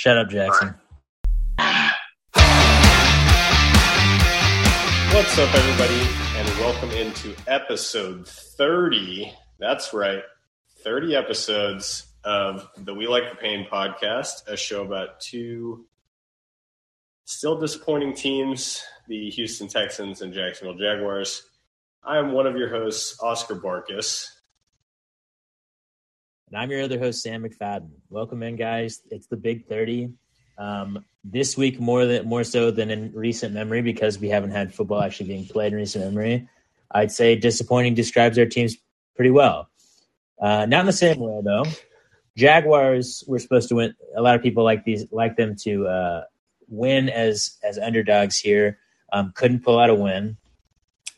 Shut up, Jackson. What's up, everybody, and welcome into episode 30. That's right, 30 episodes of the We Like the Pain podcast, a show about two still disappointing teams, the Houston Texans and Jacksonville Jaguars. I am one of your hosts, Oscar Barkus. And I'm your other host, Sam McFadden. Welcome in, guys. It's the Big 30. Um, this week, more than more so than in recent memory, because we haven't had football actually being played in recent memory. I'd say disappointing describes our teams pretty well. Uh, not in the same way, though. Jaguars were supposed to win. A lot of people like these like them to uh, win as as underdogs here. Um, couldn't pull out a win,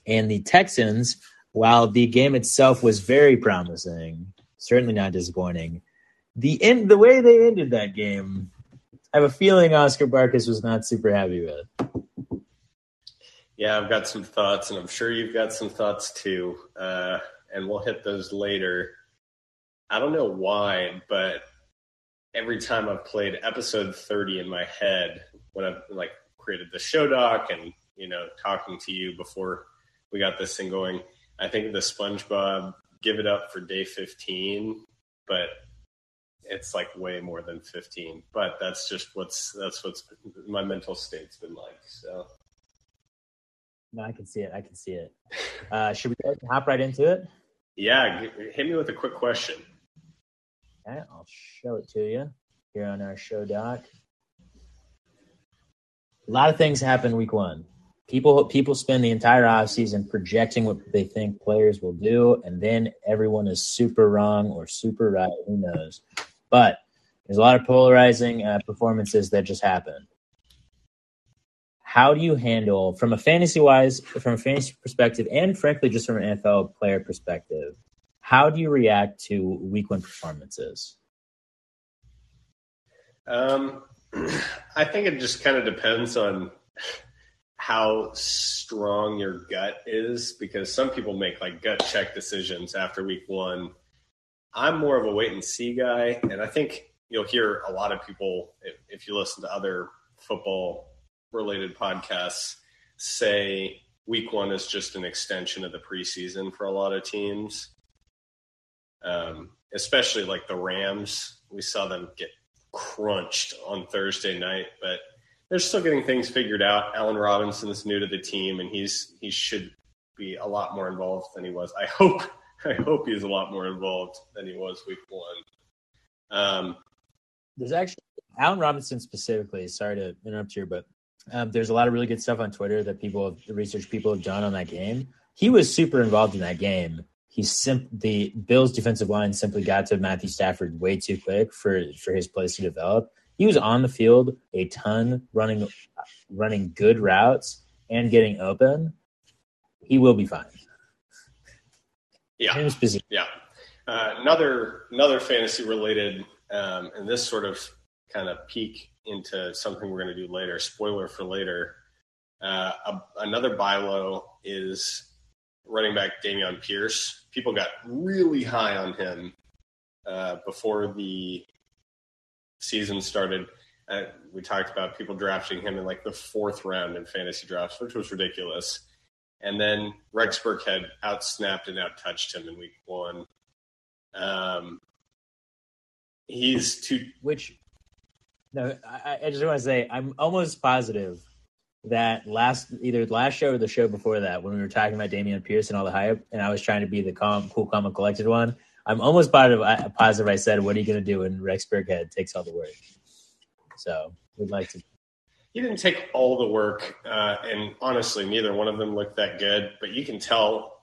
and the Texans, while the game itself was very promising, certainly not disappointing. The end, the way they ended that game, I have a feeling Oscar Barkus was not super happy with. Yeah, I've got some thoughts, and I'm sure you've got some thoughts too. Uh, and we'll hit those later. I don't know why, but every time I've played episode 30 in my head, when I've like created the show doc and you know talking to you before we got this thing going, I think the SpongeBob "Give It Up for Day 15," but it's like way more than 15. But that's just what's that's what's my mental state's been like. So. No, I can see it. I can see it. Uh, should we hop right into it? Yeah, hit me with a quick question. Okay, I'll show it to you here on our show doc. A lot of things happen week one. People people spend the entire off season projecting what they think players will do, and then everyone is super wrong or super right. Who knows? But there's a lot of polarizing uh, performances that just happen. How do you handle, from a fantasy wise, from a fantasy perspective, and frankly, just from an NFL player perspective, how do you react to week one performances? Um, I think it just kind of depends on how strong your gut is because some people make like gut check decisions after week one. I'm more of a wait and see guy. And I think you'll hear a lot of people, if, if you listen to other football related podcasts, say week one is just an extension of the preseason for a lot of teams um, especially like the Rams. We saw them get crunched on Thursday night, but they're still getting things figured out. Allen Robinson is new to the team, and he's he should be a lot more involved than he was. I hope I hope he's a lot more involved than he was week one. Um, there's actually Allen Robinson specifically. Sorry to interrupt here, but um, there's a lot of really good stuff on Twitter that people, the research people have done on that game. He was super involved in that game sim- the Bills defensive line simply got to Matthew Stafford way too quick for for his plays to develop. He was on the field a ton, running running good routes and getting open. He will be fine. Yeah, yeah. Uh, another another fantasy related, um, and this sort of kind of peek into something we're going to do later. Spoiler for later. Uh, a, another buy low is running back Dameon Pierce. People got really high on him uh, before the season started. Uh, we talked about people drafting him in like the fourth round in fantasy drafts, which was ridiculous. And then Rex Burkhead outsnapped and outtouched him in week one. Um, he's too. Which, no, I, I just want to say I'm almost positive that last either last show or the show before that when we were talking about Dameon Pierce and all the hype, and I was trying to be the calm, cool, calm, and collected one. I'm almost positive. Positive I said, "What are you going to do when Rex Burkhead takes all the work?" So we'd like to. He didn't take all the work, uh, and honestly, neither one of them looked that good. But you can tell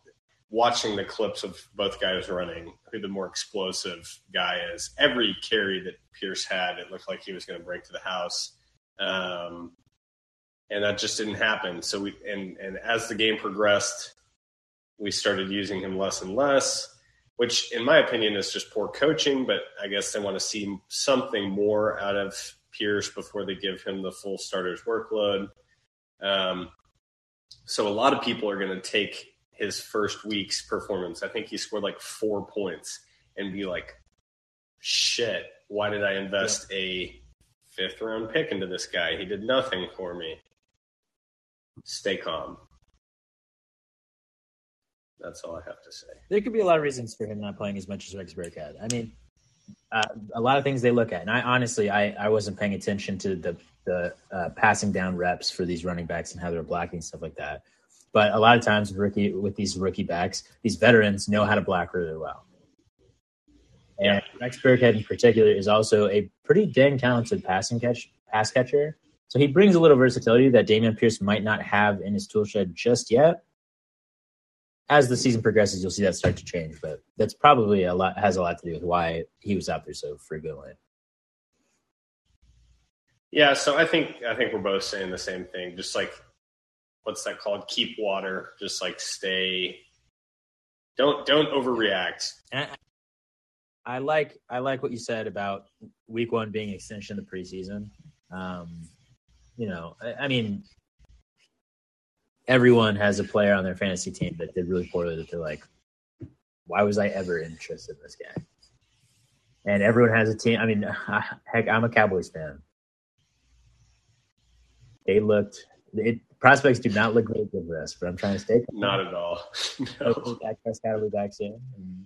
watching the clips of both guys running who the more explosive guy is. Every carry that Pierce had, it looked like he was going to break to the house. Um, and that just didn't happen. So we and and as the game progressed, we started using him less and less, which in my opinion is just poor coaching. But I guess they want to see something more out of Pierce before they give him the full starter's workload. Um, so a lot of people are going to take his first week's performance. I think he scored like four points and be like, "Shit, why did I invest yeah. a fifth round pick into this guy. He did nothing for me. Stay calm. That's all I have to say. There could be a lot of reasons for him not playing as much as Rex Burkhead. I mean, uh, a lot of things they look at, and I honestly, I, I wasn't paying attention to the the uh, passing down reps for these running backs and how they're blocking stuff like that. But a lot of times with rookie with these rookie backs, these veterans know how to block really well. And Rex Burkhead in particular is also a pretty dang talented passing catch pass catcher. So he brings a little versatility that Dameon Pierce might not have in his tool shed just yet. As the season progresses, you'll see that start to change, but that's probably a lot has a lot to do with why he was out there so frequently. Yeah, so I think I think we're both saying the same thing. Just like what's that called? Keep water. Just like stay. Don't don't overreact. I like I like what you said about week one being extension of the preseason. Um, you know, I, I, mean, everyone has a player on their fantasy team that did really poorly. That they're like, why was I ever interested in this guy? And everyone has a team. I mean, heck, I'm a Cowboys fan. They looked. It, prospects do not look great for us, but I'm trying to stay. Not at all. no. Dak Prescott will be back soon, and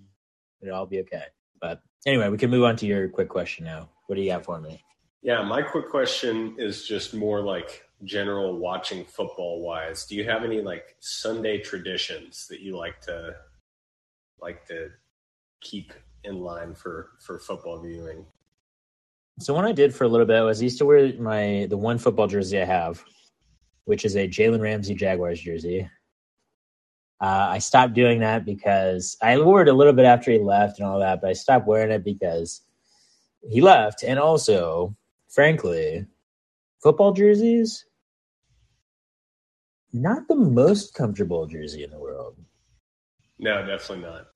it'll all be okay. But anyway, we can move on to your quick question now. What do you got for me? Yeah, my quick question is just more like general watching football wise. Do you have any like Sunday traditions that you like to like to keep in line for for football viewing? So what I did for a little bit was I used to wear my the one football jersey I have, which is a Jalen Ramsey Jaguars jersey. Uh, I stopped doing that because I wore it a little bit after he left and all that, but I stopped wearing it because he left. And also, frankly, football jerseys, not the most comfortable jersey in the world. No, definitely not.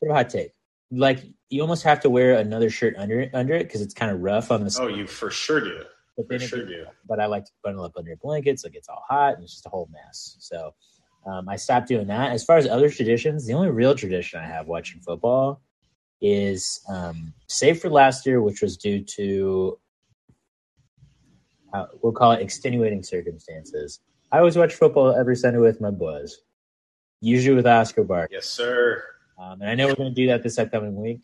What a hot take. Like you almost have to wear another shirt under it under it because it's kind of rough on the. Skin. Oh, you for sure do. But for sure do. But I like to bundle up under your blankets. Like it's all hot and it's just a whole mess. So um, I stopped doing that. As far as other traditions, the only real tradition I have watching football is um, save for last year, which was due to uh, we'll call it extenuating circumstances. I always watch football every Sunday with my boys, usually with Oscar Bar. Yes, sir. Um, and I know we're going to do that this upcoming week.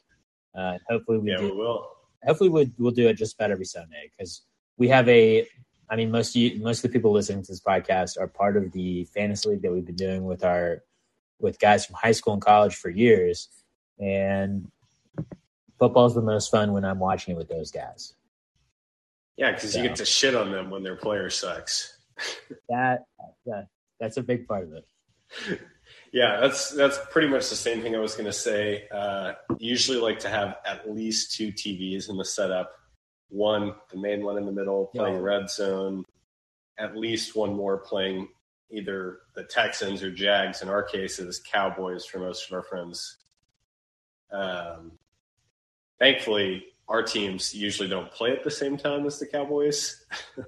Uh, hopefully, we yeah, do. we will. Hopefully, we'll, we'll do it just about every Sunday because we have a I mean, most of you, most of the people listening to this podcast are part of the fantasy league that we've been doing with our with guys from high school and college for years, and football is the most fun when I'm watching it with those guys. Yeah, because so, you get to shit on them when their player sucks. That, yeah, that's a big part of it. Yeah, that's that's pretty much the same thing I was going to say. Uh, usually, like to have at least two TVs in the setup one, the main one in the middle, playing yeah. red zone, at least one more playing either the Texans or Jags. In our cases, Cowboys for most of our friends. Um, thankfully, our teams usually don't play at the same time as the Cowboys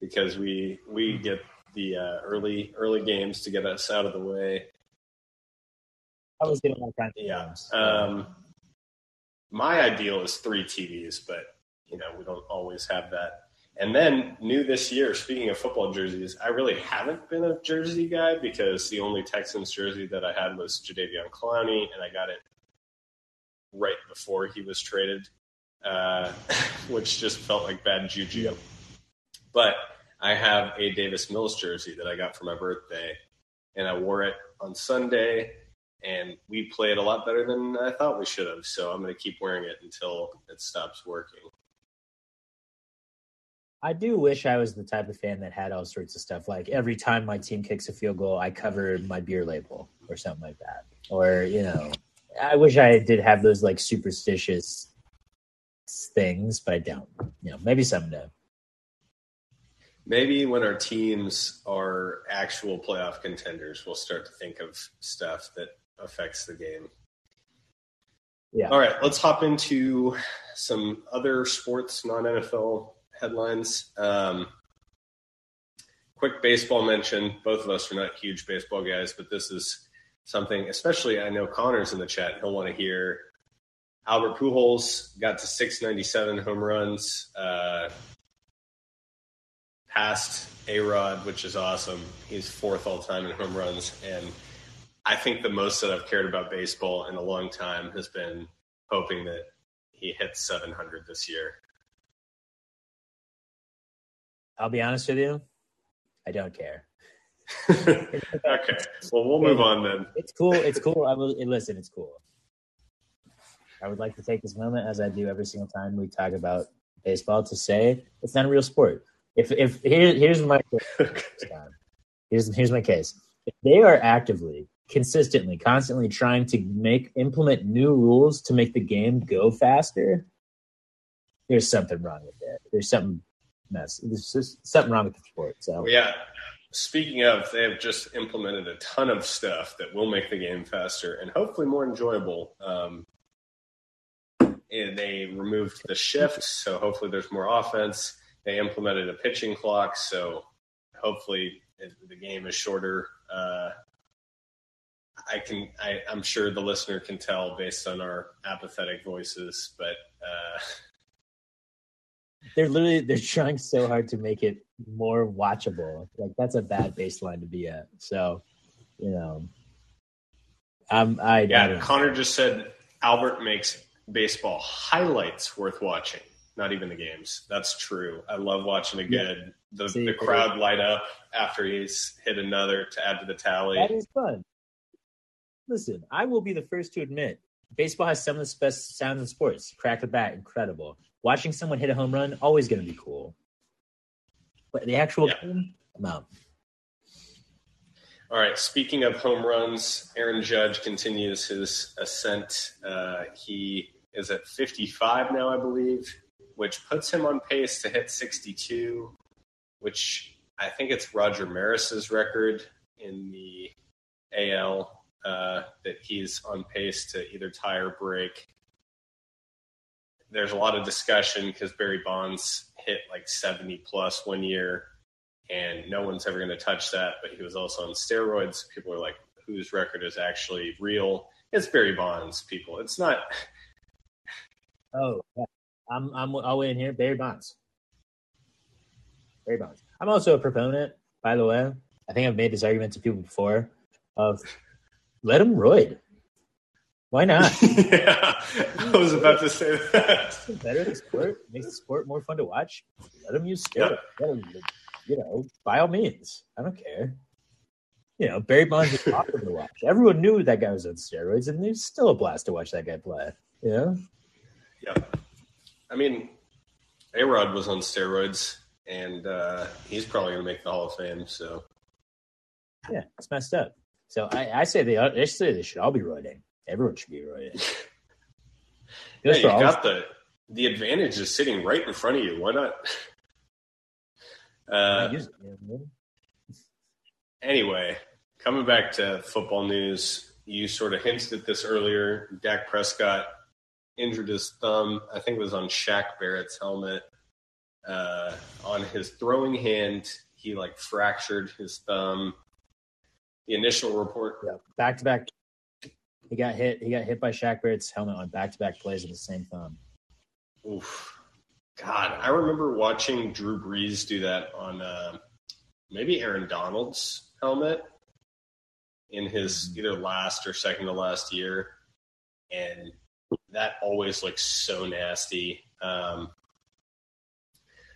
because we we get the uh, early early games to get us out of the way. I was getting all kinds of yeah. Um, my ideal is three TVs, but you know, we don't always have that. And then new this year, speaking of football jerseys, I really haven't been a jersey guy because the only Texans jersey that I had was Jadeveon Clowney, and I got it right before he was traded, uh, which just felt like bad juju. But I have a Davis Mills jersey that I got for my birthday, and I wore it on Sunday, and we played a lot better than I thought we should have. So I'm going to keep wearing it until it stops working. I do wish I was the type of fan that had all sorts of stuff. Like every time my team kicks a field goal, I cover my beer label or something like that. Or, you know, I wish I did have those like superstitious things, but I don't. You know, maybe someday. Maybe when our teams are actual playoff contenders, we'll start to think of stuff that affects the game. Yeah. All right, let's hop into some other sports, non NFL headlines. Um, quick baseball mention. Both of us are not huge baseball guys, but this is something, especially I know Connor's in the chat. He'll want to hear. Albert Pujols got to 697 home runs. Uh, passed A Rod, which is awesome. He's fourth all time in home runs. And I think the most that I've cared about baseball in a long time has been hoping that he hits 700 this year. I'll be honest with you, I don't care. okay. Well, we'll move on then. It's cool. It's cool. I will listen. It's cool. I would like to take this moment, as I do every single time we talk about baseball, to say it's not a real sport. If if here, here's my here's here's my case. If they are actively, consistently, constantly trying to make implement new rules to make the game go faster, there's something wrong with it. There's something mess. There's just something wrong with the sport. So yeah. Speaking of, they have just implemented a ton of stuff that will make the game faster and hopefully more enjoyable. Um, and they removed the shift, so hopefully there's more offense. They implemented a pitching clock, so hopefully the game is shorter. Uh, I can, I, am sure the listener can tell based on our apathetic voices, but uh, they're literally they're trying so hard to make it more watchable. Like that's a bad baseline to be at. So, you know, I'm I yeah. I Connor just said Albert makes baseball highlights worth watching. Not even the games. That's true. I love watching a good the, See, the crowd light up after he's hit another to add to the tally. That is fun. Listen, I will be the first to admit baseball has some of the best sounds in sports. Crack the bat, incredible. Watching someone hit a home run, always going to be cool. But the actual yeah. game, no. All right. Speaking of home runs, Aaron Judge continues his ascent. Uh, he is at 55 now, I believe, which puts him on pace to hit 62, which I think it's Roger Maris's record in the AL uh, that he's on pace to either tie or break. There's a lot of discussion because Barry Bonds hit like 70 plus one year, and no one's ever going to touch that. But he was also on steroids. People are like, whose record is actually real? It's Barry Bonds, people. It's not. Oh, yeah. I'm I'm all in here. Barry Bonds. Barry Bonds. I'm also a proponent, by the way. I think I've made this argument to people before of let him roid. Why not? yeah, I was about to say that. It's better the sport makes the sport more fun to watch. Let him use steroids. You know, by all means, I don't care. You know, Barry Bonds is awesome to watch. Everyone knew that guy was on steroids, and it's still a blast to watch that guy play. Yeah. Yeah. I mean, A Rod was on steroids, and uh, he's probably going to make the Hall of Fame. So, yeah, it's messed up. So I, I say they, I say they should all be roiding. Everyone should be roiding. yeah, you got the the advantage is sitting right in front of you. Why not? Uh, anyway, coming back to football news, you sort of hinted at this earlier. Dak Prescott injured his thumb. I think it was on Shaq Barrett's helmet. Uh, on his throwing hand, he like fractured his thumb. The initial report, yeah, back to back. He got hit. He got hit by Shaq Barrett's helmet on back to back plays with the same thumb. Oof. God, I remember watching Drew Brees do that on uh, maybe Aaron Donald's helmet in his mm-hmm. either last or second to last year, and that always looks so nasty. Um,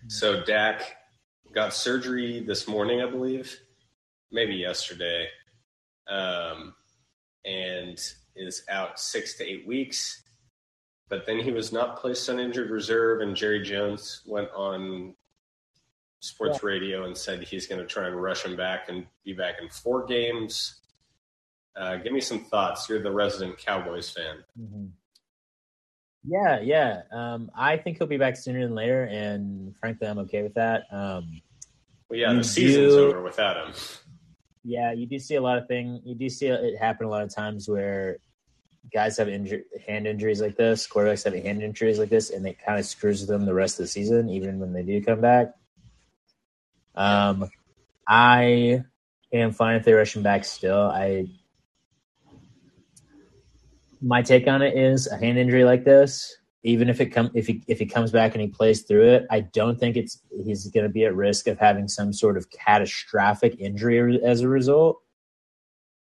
so Dak got surgery this morning, I believe, maybe yesterday, um, and is out six to eight weeks. But then he was not placed on injured reserve, and Jerry Jones went on sports yeah. radio and said he's going to try and rush him back and be back in four games. Uh, give me some thoughts. You're the resident Cowboys fan. Mm-hmm. Yeah, yeah. Um, I think he'll be back sooner than later, and frankly, I'm okay with that. Um, well, yeah, the season's do, over without him. Yeah, you do see a lot of things. You do see it happen a lot of times where guys have injury, hand injuries like this, quarterbacks have hand injuries like this, and it kind of screws them the rest of the season, even when they do come back. Um, I am fine if they rush him back still. I my take on it is a hand injury like this, even if it come if he if he comes back and he plays through it, I don't think it's he's going to be at risk of having some sort of catastrophic injury as a result.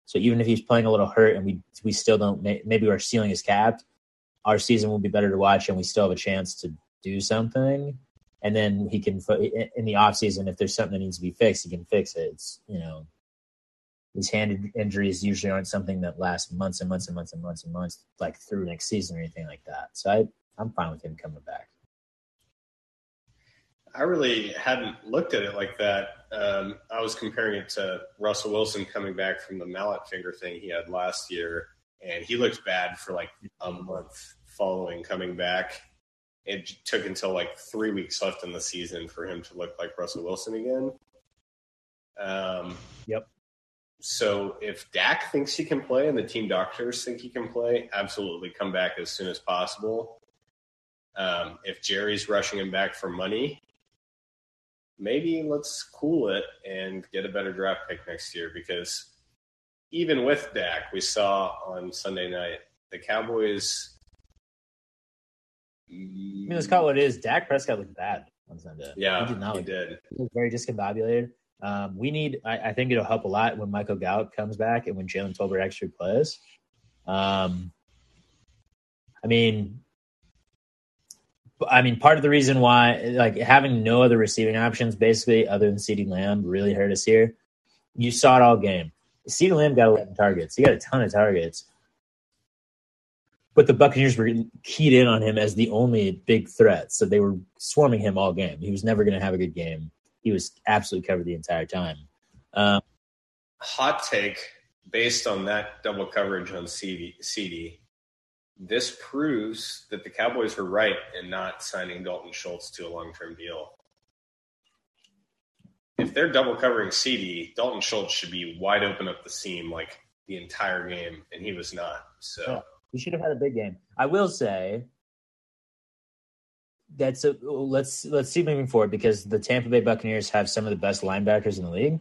So even if he's playing a little hurt and we we still don't maybe our ceiling is capped, our season will be better to watch and we still have a chance to do something. And then he can in the off season if there's something that needs to be fixed, he can fix it. It's you know these hand injuries usually aren't something that lasts months and months and months and months and months like through next season or anything like that. So I I'm fine with him coming back. I really hadn't looked at it like that. Um, I was comparing it to Russell Wilson coming back from the mallet finger thing he had last year, and he looked bad for like a month following coming back. It took until like three weeks left in the season for him to look like Russell Wilson again. Um. So if Dak thinks he can play and the team doctors think he can play, absolutely come back as soon as possible. Um, if Jerry's rushing him back for money, maybe let's cool it and get a better draft pick next year because even with Dak, we saw on Sunday night the Cowboys. I mean, let's call it what it is. Dak Prescott looked bad on Sunday. Yeah, he did. Not he, did. he was very discombobulated. Um, we need. I, I, think it'll help a lot when Michael Gallup comes back and when Jalen Tolbert actually plays. Um, I mean, I mean, part of the reason why, like, having no other receiving options, basically, other than CeeDee Lamb, really hurt us here. You saw it all game. CeeDee Lamb got 11 targets. He got a ton of targets. But the Buccaneers were keyed in on him as the only big threat. So they were swarming him all game. He was never going to have a good game. He was absolutely covered the entire time. Um, Hot take based on that double coverage on CeeDee, CeeDee this proves that the Cowboys were right in not signing Dalton Schultz to a long term deal. If they're double covering CeeDee, Dalton Schultz should be wide open up the seam like the entire game, and he was not. So yeah, he should have had a big game. I will say that's a let's let's see moving forward because the Tampa Bay Buccaneers have some of the best linebackers in the league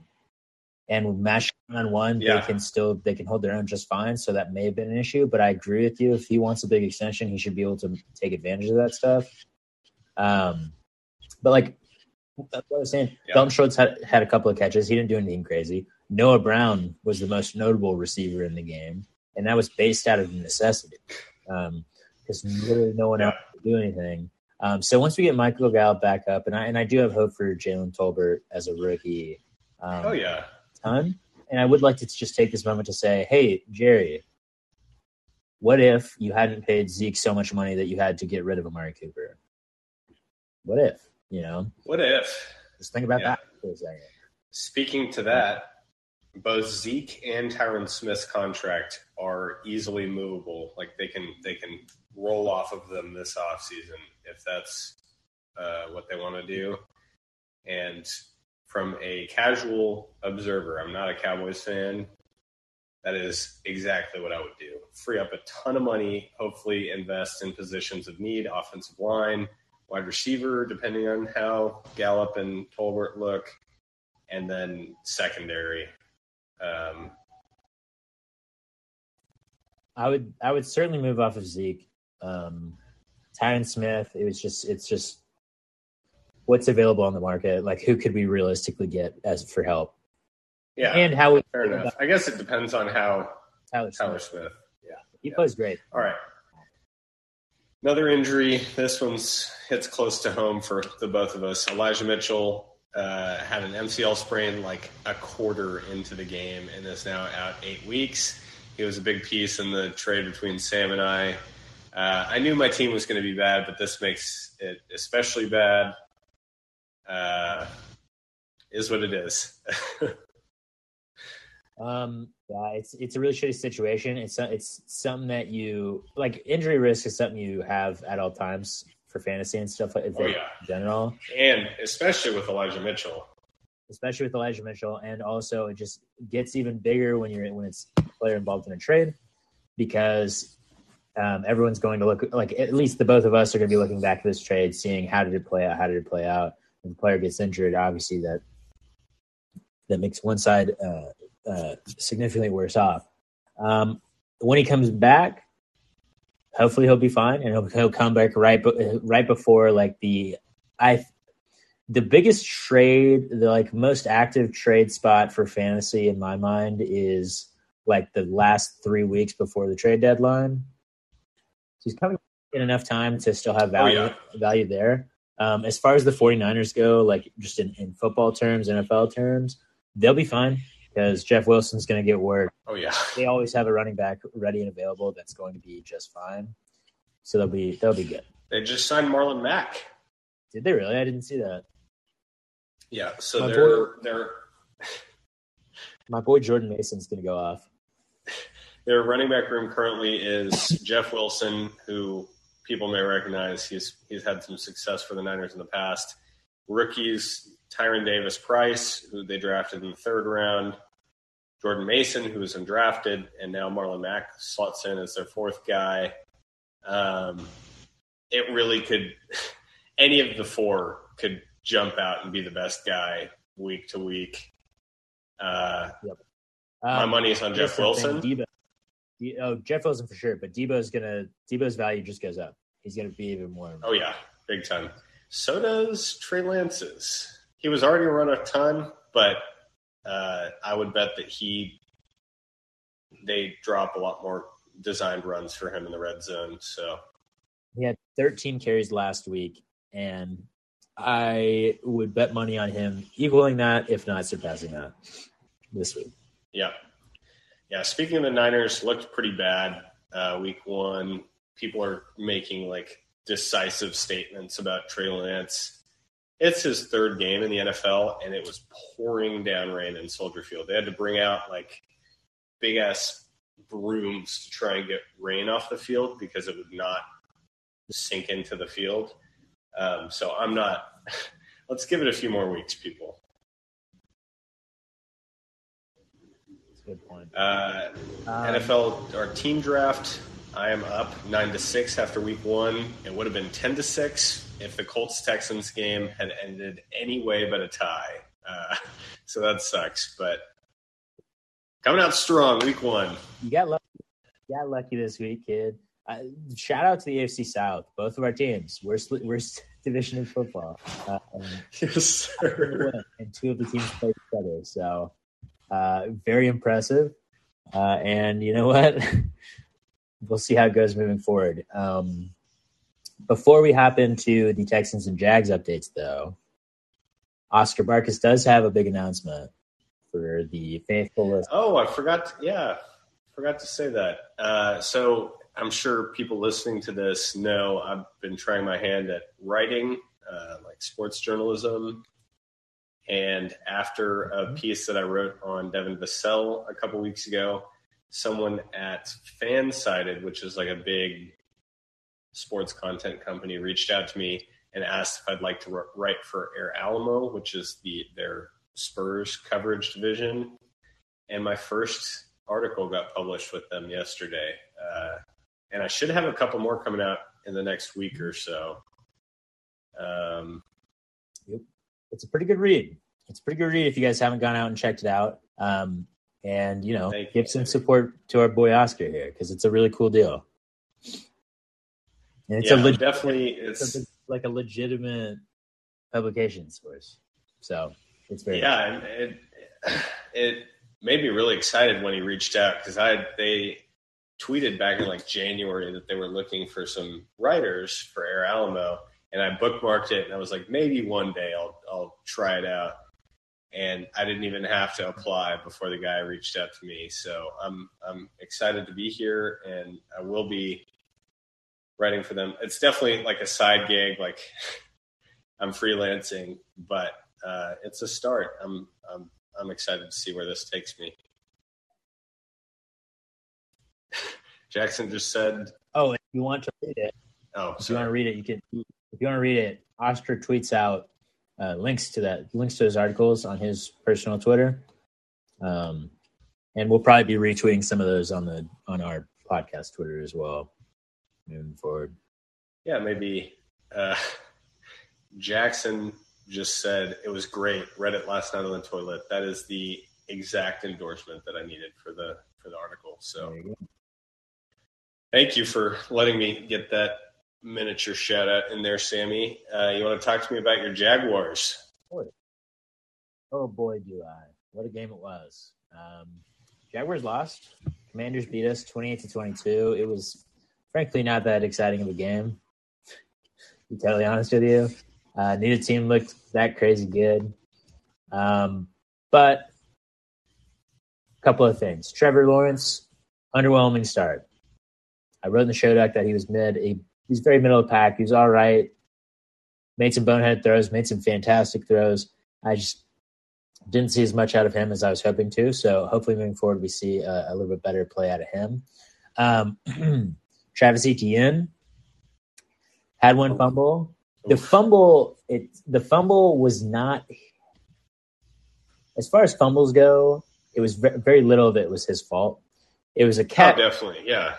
and with match on one, yeah. they can still they can hold their own just fine. So that may have been an issue, but I agree with you. If he wants a big extension, he should be able to take advantage of that stuff. Um, but like that's what I was saying, yeah. Dalton Schultz had had a couple of catches. He didn't do anything crazy. Noah Brown was the most notable receiver in the game, and that was based out of necessity because um, literally no one yeah. else could do anything. Um, so once we get Michael Gallup back up, and I and I do have hope for Jalen Tolbert as a rookie. Um, oh yeah, ton. And I would like to just take this moment to say, hey, Jerry, what if you hadn't paid Zeke so much money that you had to get rid of Amari Cooper? What if, you know? What if? Just think about yeah. that for a second. Speaking to that, both Zeke and Tyron Smith's contract are easily movable. Like they can they can roll off of them this offseason if that's uh, what they want to do. And from a casual observer, I'm not a Cowboys fan. That is exactly what I would do. Free up a ton of money, hopefully invest in positions of need, offensive line, wide receiver, depending on how Gallup and Tolbert look, and then secondary. Um, I would I would certainly move off of Zeke. Um, Tyron Smith, it was just it's just what's available on the market. Like, who could we realistically get as for help? Yeah, and how we fair enough. I guess it depends on how Tyler Smith. Tyler Smith. Yeah, he yeah. plays great. All right. Another injury. This one's hits close to home for the both of us. Elijah Mitchell uh, had an MCL sprain like a quarter into the game and is now out eight weeks. He was a big piece in the trade between Sam and I. Uh, I knew my team was going to be bad, but this makes it especially bad uh, is what it is. um, yeah, it's it's a really shitty situation. It's it's something that you like. Injury risk is something you have at all times for fantasy and stuff like oh, yeah. in general, and especially with Elijah Mitchell. Especially with Elijah Mitchell, and also it just gets even bigger when you're when it's player involved in a trade because um, everyone's going to look like at least the both of us are going to be looking back at this trade, seeing how did it play out, how did it play out, if the player gets injured, obviously that that makes one side uh, uh, significantly worse off. Um, when he comes back, hopefully he'll be fine and he'll, he'll come back right right before like the I the biggest trade, the like most active trade spot for fantasy in my mind is like the last three weeks before the trade deadline. So he's coming in enough time to still have value Oh, yeah. value there. Um, as far as the 49ers go, like just in, in football terms, NFL terms, they'll be fine because Jeff Wilson's going to get work. Oh yeah. They always have a running back ready and available that's going to be just fine. So they'll be they'll be good. They just signed Marlon Mack. Did they really? I didn't see that. Yeah. So My they're boy- they're My boy Jordan Mason's going to go off. Their running back room currently is Jeff Wilson, who people may recognize. He's he's had some success for the Niners in the past. Rookies Tyrion Davis Price, who they drafted in the third round. Jordan Mason, who was undrafted, and now Marlon Mack slots in as their fourth guy. Um, it really could any of the four could jump out and be the best guy week to week. Uh, my Um, money is on Jeff Wilson. Deebo. De- oh, Jeff Wilson for sure, but Deebo's gonna Deebo's value just goes up. He's gonna be even more. Oh yeah, big time. So does Trey Lance's. He was already run a ton, but uh, I would bet that he they drop a lot more designed runs for him in the red zone. So He had 13 carries last week, and I would bet money on him equaling that, if not surpassing that, this week. yeah, yeah. Speaking of the Niners, looked pretty bad uh, week one. People are making like decisive statements about Trey Lance. It's his third game in the NFL, and it was pouring down rain in Soldier Field. They had to bring out like big ass brooms to try and get rain off the field because it would not sink into the field. Um, so I'm not. Let's give it a few more weeks, people. That's a good point. Uh, Um, NFL or team draft. I am up nine to six after week one. It would have been ten to six if the Colts Texans game had ended any way but a tie. Uh, so that sucks. But coming out strong, week one. You got lucky. You got lucky this week, kid. Uh, shout out to the AFC South. Both of our teams. Worst worst division in football. Uh, um, Yes, sir. and two of the teams played each other. So uh, very impressive. Uh, and you know what? we'll see how it goes moving forward. Um, before we hop into the Texans and Jags updates, though, Oscar Barkus does have a big announcement for the faithful list. Oh, I forgot. yeah, forgot to say that. Uh, so I'm sure people listening to this know I've been trying my hand at writing, uh, like sports journalism. And after a piece that I wrote on Devin Vassell a couple weeks ago, someone at Fansided, which is like a big sports content company, reached out to me and asked if I'd like to write for Air Alamo, which is the their Spurs coverage division. And my first article got published with them yesterday, uh, and I should have a couple more coming out in the next week or so. Um, It's a pretty good read. It's a pretty good read if you guys haven't gone out and checked it out. Um, and you know, Thank you. give some support to our boy Oscar here because it's a really cool deal. And it's yeah, a legit, definitely. it's It's like a legitimate publication source. So it's very yeah, and it it made me really excited when he reached out because I they tweeted back in like January that they were looking for some writers for Air Alamo, and I bookmarked it and I was like, maybe one day I'll I'll try it out. And I didn't even have to apply before the guy reached out to me. So I'm I'm excited to be here, and I will be writing for them. It's definitely like a side gig, like I'm freelancing, but uh, it's a start. I'm I'm I'm excited to see where this takes me. Jackson just said, Oh, if you want to read it, "Oh, if you want to read it, you can. If you want to read it, Oscar tweets out uh, links to that, links to his articles on his personal Twitter, um, and we'll probably be retweeting some of those on the on our podcast Twitter as well, moving forward. yeah, maybe." Uh, Jackson just said it was great. Read it last night on the toilet. That is the exact endorsement that I needed for the for the article. So There you go. Thank you for letting me get that miniature shout out in there, Sammy. Uh, you want to talk to me about your Jaguars? Oh boy, do I! What a game it was. Um, Jaguars lost. Commanders beat us twenty-eight to twenty-two. It was frankly not that exciting of a game. To be totally honest with you, uh, neither team looked that crazy good. Um, but a couple of things. Trevor Lawrence, underwhelming start. I wrote in the show doc that he was mid. He, he's very middle of the pack. He was all right. Made some bonehead throws, made some fantastic throws. I just didn't see as much out of him as I was hoping to. So hopefully moving forward, we see a, a little bit better play out of him. Um, Travis Etienne had one fumble. The fumble, it the fumble was not as far as fumbles go. It was very, very little of it was his fault. It was a cat. Oh, definitely, yeah.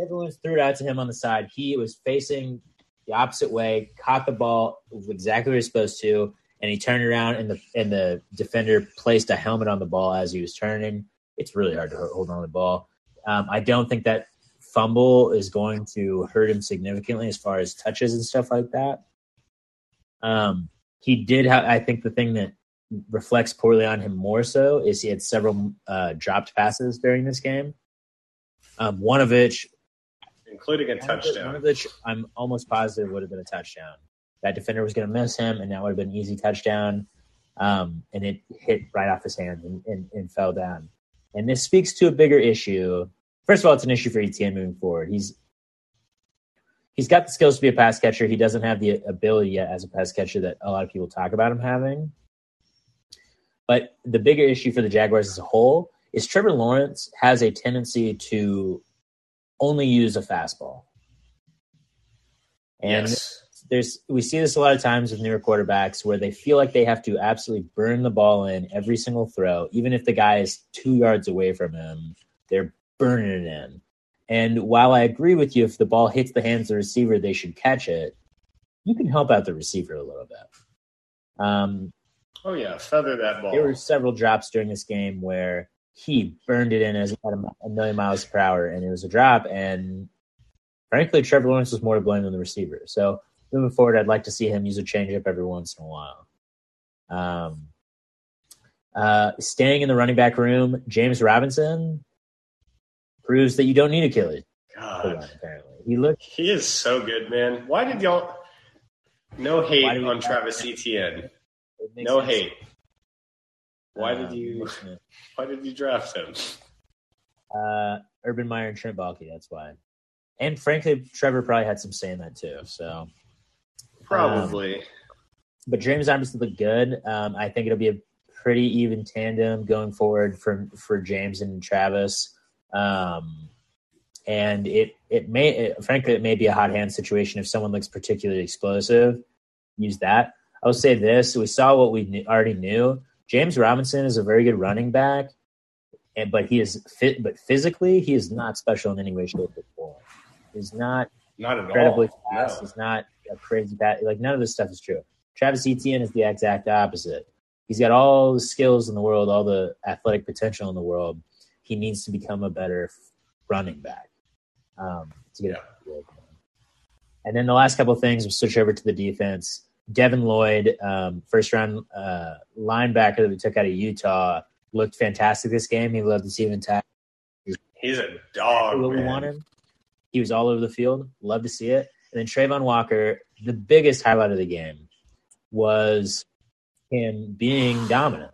Everyone threw it out to him on the side. He was facing the opposite way, caught the ball exactly where he was supposed to, and he turned around and the and the defender placed a helmet on the ball as he was turning. It's really hard to hold on to the ball. Um, I don't think that fumble is going to hurt him significantly as far as touches and stuff like that. Um, he did have. I think the thing that reflects poorly on him more so is he had several uh, dropped passes during this game. Um, one of which, including a touchdown. one of which, I'm almost positive would have been a touchdown. That defender was going to miss him, and that would have been an easy touchdown. Um, and it hit right off his hand and, and, and fell down. And this speaks to a bigger issue. First of all, it's an issue for Etienne moving forward. He's he's got the skills to be a pass catcher. He doesn't have the ability yet as a pass catcher that a lot of people talk about him having. But the bigger issue for the Jaguars as a whole is Trevor Lawrence has a tendency to only use a fastball. And yes. there's we see this a lot of times with newer quarterbacks where they feel like they have to absolutely burn the ball in every single throw, even if the guy is two yards away from him, they're burning it in. And while I agree with you, if the ball hits the hands of the receiver, they should catch it. You can help out the receiver a little bit. Um, oh yeah, feather that ball. there were several drops during this game where he burned it in as at a million miles per hour, and it was a drop. And frankly, Trevor Lawrence was more to blame than the receiver. So moving forward, I'd like to see him use a changeup every once in a while. Um, uh, staying in the running back room, James Robinson proves that you don't need a killer. God, apparently, he looked. he is so good, man. Why did y'all? No hate Why do we- on Travis Etienne. No sense. hate. Why Um, did you? Why did you draft him? Uh, Urban Meyer and Trent Baalke. That's why. And frankly, Trevor probably had some say in that too. So, Probably. but James Robinson looked good. Um, I think it'll be a pretty even tandem going forward for for James and Travis. Um, and it it may it, frankly it may be a hot hand situation if someone looks particularly explosive. Use that. I will say this: we saw what we knew, already knew. James Robinson is a very good running back, and but he is fit. But physically, he is not special in any way, shape, or form. He's not Not at incredibly all. fast. No. He's not a crazy bat. Like none of this stuff is true. Travis Etienne is the exact opposite. He's got all the skills in the world, all the athletic potential in the world. He needs to become a better running back um, to get it. And then the last couple of things, we'll switch over to the defense. Devin Lloyd, um, first round uh, linebacker that we took out of Utah, looked fantastic this game. He loved the team in tackles. He's a dog. what we wanted. He was all over the field. Love to see it. And then Travon Walker, the biggest highlight of the game was him being dominant.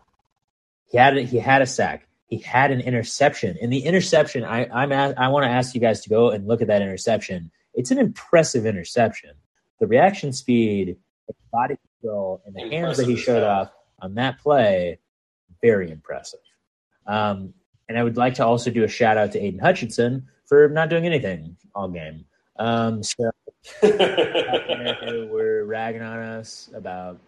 He had he had a sack. He had an interception. And the interception, I I'm a- I want to ask you guys to go and look at that interception. It's an impressive interception. The reaction speed, body control, and the hands that he showed off on that play, very impressive. Um, and I would like to also do a shout out to Aidan Hutchinson for not doing anything all game. Um, so who were ragging on us about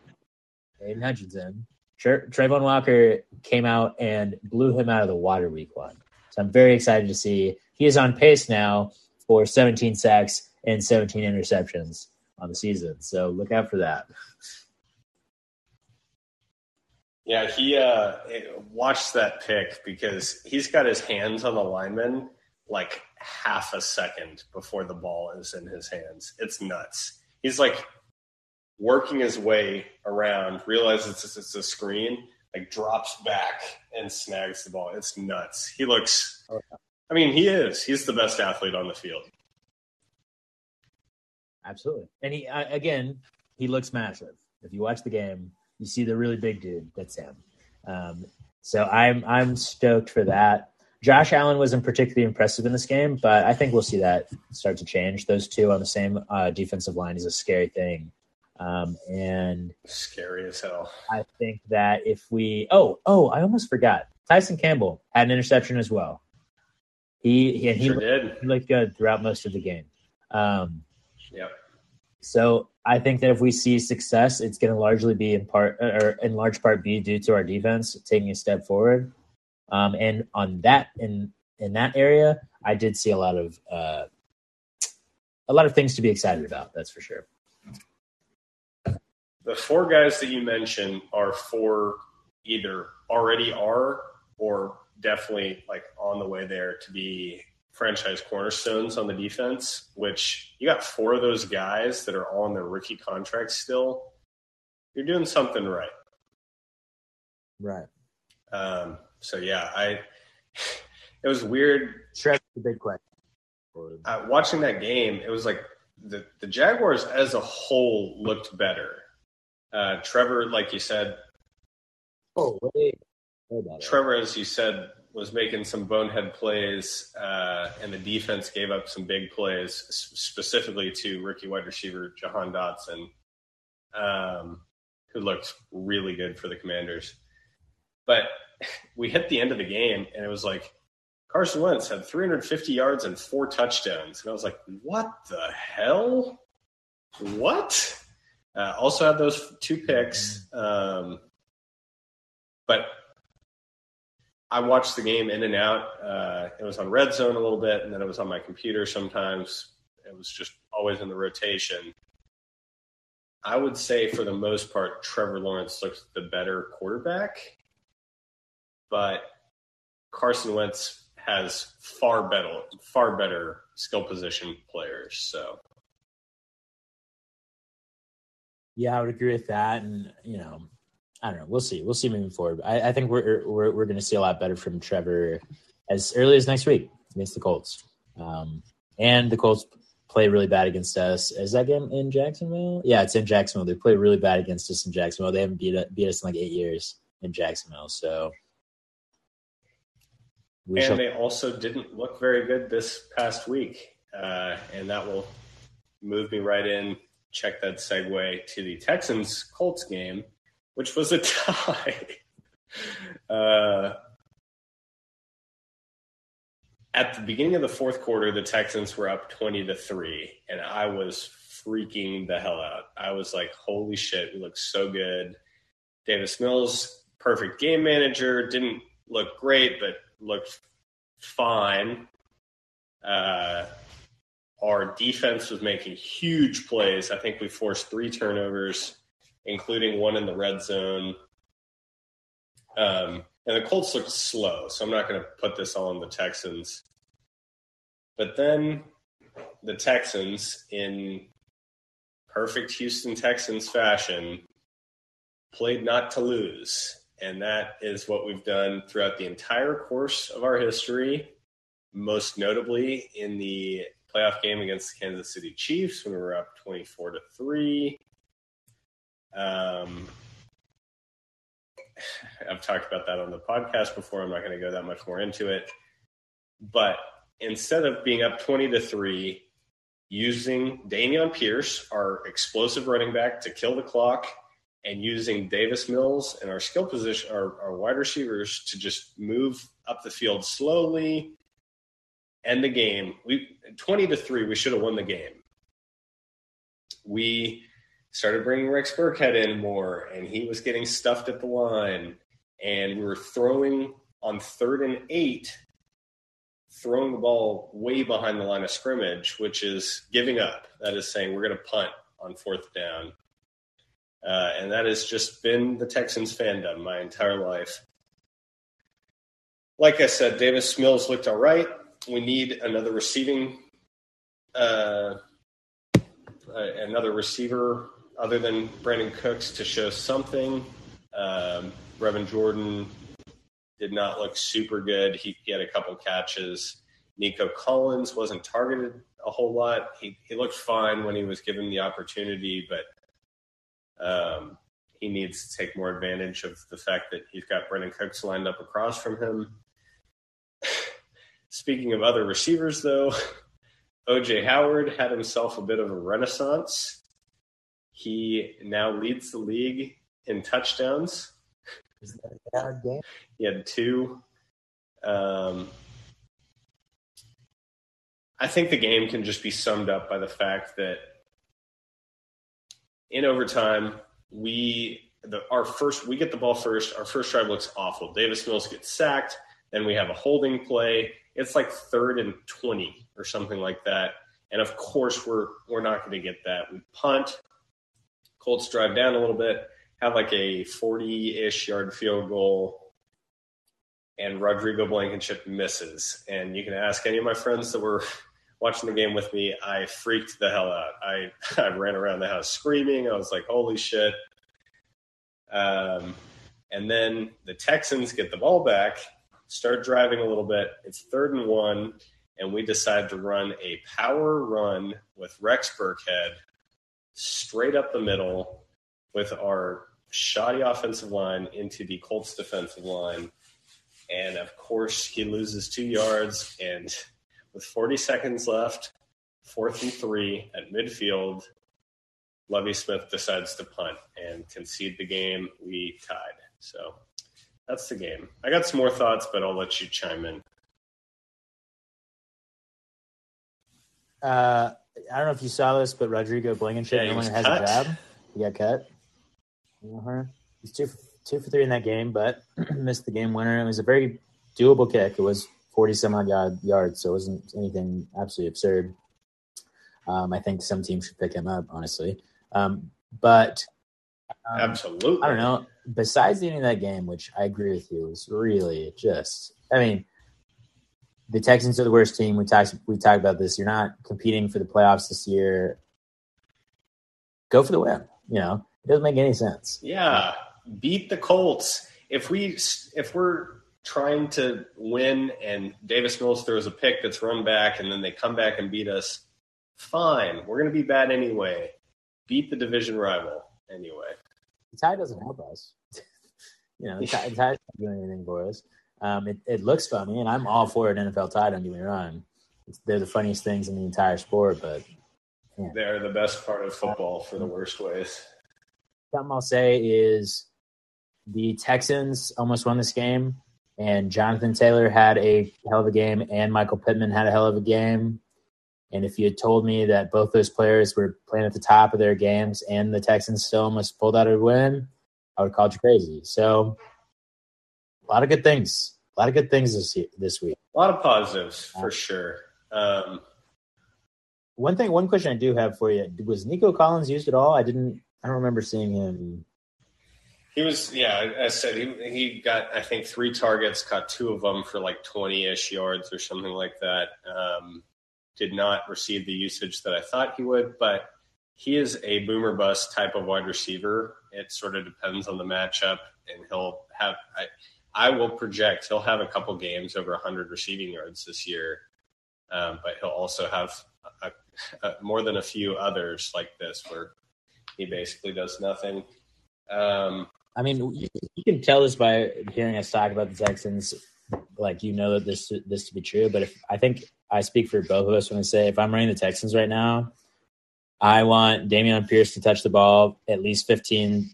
Aidan Hutchinson. Sure, Travon Walker came out and blew him out of the water week one. So I'm very excited to see he is on pace now for 17 sacks and 17 interceptions on the season. So look out for that. Yeah, he uh watched that pick because he's got his hands on the lineman like half a second before the ball is in his hands. It's nuts. He's like working his way around, realizes it's, it's a screen, like drops back and snags the ball. It's nuts. He looks. I mean, he is. He's the best athlete on the field. Absolutely, and he uh, again, he looks massive. If you watch the game, you see the really big dude. That's him. Um, so I'm I'm stoked for that. Josh Allen wasn't particularly impressive in this game, but I think we'll see that start to change. Those two on the same uh, defensive line is a scary thing. Um, and scary as hell. I think that if we, oh, oh, I almost forgot. Tyson Campbell had an interception as well. He, he and he, Sure looked, did. he looked good throughout most of the game. Um, Yep. so I think that if we see success, it's going to largely be in part or in large part be due to our defense taking a step forward. Um, and on that in in that area, I did see a lot of uh, a lot of things to be excited about. That's for sure. The four guys that you mentioned are four either already are or definitely like on the way there to be franchise cornerstones on the defense, which you got four of those guys that are all on their rookie contracts still. You're doing something right. Right. Um, so yeah, I it was weird Sure. The big question. uh, watching that game, it was like the, the Jaguars as a whole looked better. Uh, Trevor, like you said, Oh, wait. Trevor, as you said, was making some bonehead plays, uh, and the defense gave up some big plays, specifically to rookie wide receiver Jahan Dotson, um, who looked really good for the Commanders. But we hit the end of the game, and it was like Carson Wentz had 350 yards and four touchdowns, and I was like, "What the hell? What?" Uh, also had those two picks, um, but I watched the game in and out. Uh, it was on red zone a little bit, and then it was on my computer sometimes. It was just always in the rotation. I would say, for the most part, Trevor Lawrence looks the better quarterback, but Carson Wentz has far better, far better skill position players. So Yeah, I would agree with that. And, you know, I don't know. We'll see. We'll see moving forward. I, I think we're we're, we're going to see a lot better from Trevor as early as next week against the Colts. Um, and the Colts play really bad against us. Is that game in Jacksonville? Yeah, it's in Jacksonville. They play really bad against us in Jacksonville. They haven't beat, beat us in like eight years in Jacksonville. So we and shall they also didn't look very good this past week. Uh, and that will move me right in. Check that segue to the Texans Colts game, which was a tie. uh, at the beginning of the fourth quarter, the Texans were up 20 to 3, and I was freaking the hell out. I was like, holy shit, we look so good. Davis Mills, perfect game manager, didn't look great, but looked fine. Uh, our defense was making huge plays. I think we forced three turnovers, including one in the red zone. Um, and the Colts looked slow, so I'm not going to put this all on the Texans. But then the Texans, in perfect Houston Texans fashion, played not to lose. And that is what we've done throughout the entire course of our history, most notably in the playoff game against the Kansas City Chiefs when we were up 24 to 3. Um, I've talked about that on the podcast before. I'm not going to go that much more into it. But instead of being up 20 to 3, using Dameon Pierce, our explosive running back, to kill the clock, and using Davis Mills and our skill position, our, our wide receivers to just move up the field slowly, end the game. We 20 to 3, we should have won the game. We started bringing Rex Burkhead in more, and he was getting stuffed at the line. And we were throwing on third and eight, throwing the ball way behind the line of scrimmage, which is giving up. That is saying we're going to punt on fourth down. Uh, and that has just been the Texans fandom my entire life. Like I said, Davis Mills looked all right. we need another receiving, uh, uh, another receiver other than Brandin Cooks to show something. Um, Jordan did not look super good. He, he had a couple catches. Nico Collins wasn't targeted a whole lot. He he looked fine when he was given the opportunity, but um, he needs to take more advantage of the fact that he's got Brandin Cooks lined up across from him. Speaking of other receivers, though, OJ Howard had himself a bit of a renaissance. He now leads the league in touchdowns. He had two. Um, I think the game can just be summed up by the fact that in overtime, we the, our first we get the ball first. Our first drive looks awful. Davis Mills gets sacked. Then we have a holding play. It's like third and twenty or something like that. And of course, we're we're not going to get that. We punt. Colts drive down a little bit, have like a forty-ish yard field goal, and Rodrigo Blankenship misses. And you can ask any of my friends that were watching the game with me, I freaked the hell out. I, I ran around the house screaming. I was like, holy shit. Um, and then the Texans get the ball back, start driving a little bit. It's third and one, and we decide to run a power run with Rex Burkhead straight up the middle with our shoddy offensive line into the Colts defensive line. And of course, he loses two yards and – with 40 seconds left, fourth and three at midfield, Lovie Smith decides to punt and concede the game. We tied. So that's the game. I got some more thoughts, but I'll let you chime in. Uh, I don't know if you saw this, but Rodrigo Blankenship yeah, no longer has cut. a job. He got cut. Uh-huh. He's two for, two for three in that game, but missed the game winner. It was a very doable kick. It was 40 some odd yards, so it wasn't anything absolutely absurd. Um, I think some teams should pick him up, honestly. Um, but um, absolutely, I don't know. Besides the end of that game, which I agree with you, was really just. I mean, the Texans are the worst team. We talked we talked about this. You're not competing for the playoffs this year. Go for the win. You know, it doesn't make any sense. Yeah, beat the Colts. If we if we're trying to win and Davis Mills throws a pick that's run back and then they come back and beat us, fine. We're going to be bad anyway. Beat the division rival anyway. The tie doesn't help us. you know, the tie, the tie's not doing anything for us. Um, it, it looks funny, and I'm all for an NFL tie, don't get me wrong. It's, they're the funniest things in the entire sport, but yeah. they're the best part of football for the worst ways. Something I'll say is the Texans almost won this game and Jonathan Taylor had a hell of a game, and Michael Pittman had a hell of a game. And if you had told me that both those players were playing at the top of their games and the Texans still almost pulled out a win, I would have called you crazy. So, a lot of good things. A lot of good things this this week. A lot of positives for sure. Um, one thing, one question I do have for you: Was Nico Collins used at all? I didn't. I don't remember seeing him he was, yeah. I said he he got I think three targets, caught two of them for like twenty ish yards or something like that. Um, did not receive the usage that I thought he would, but he is a boomer bust type of wide receiver. It sort of depends on the matchup, and he'll have. I, I will project he'll have a couple games over 100 receiving yards this year, um, but he'll also have a, a, more than a few others like this where he basically does nothing. Um, I mean, you, can tell this by hearing us talk about the Texans. Like you know that this this to be true, but if I think I speak for both of us when I say if I'm running the Texans right now, I want Dameon Pierce to touch the ball at least 15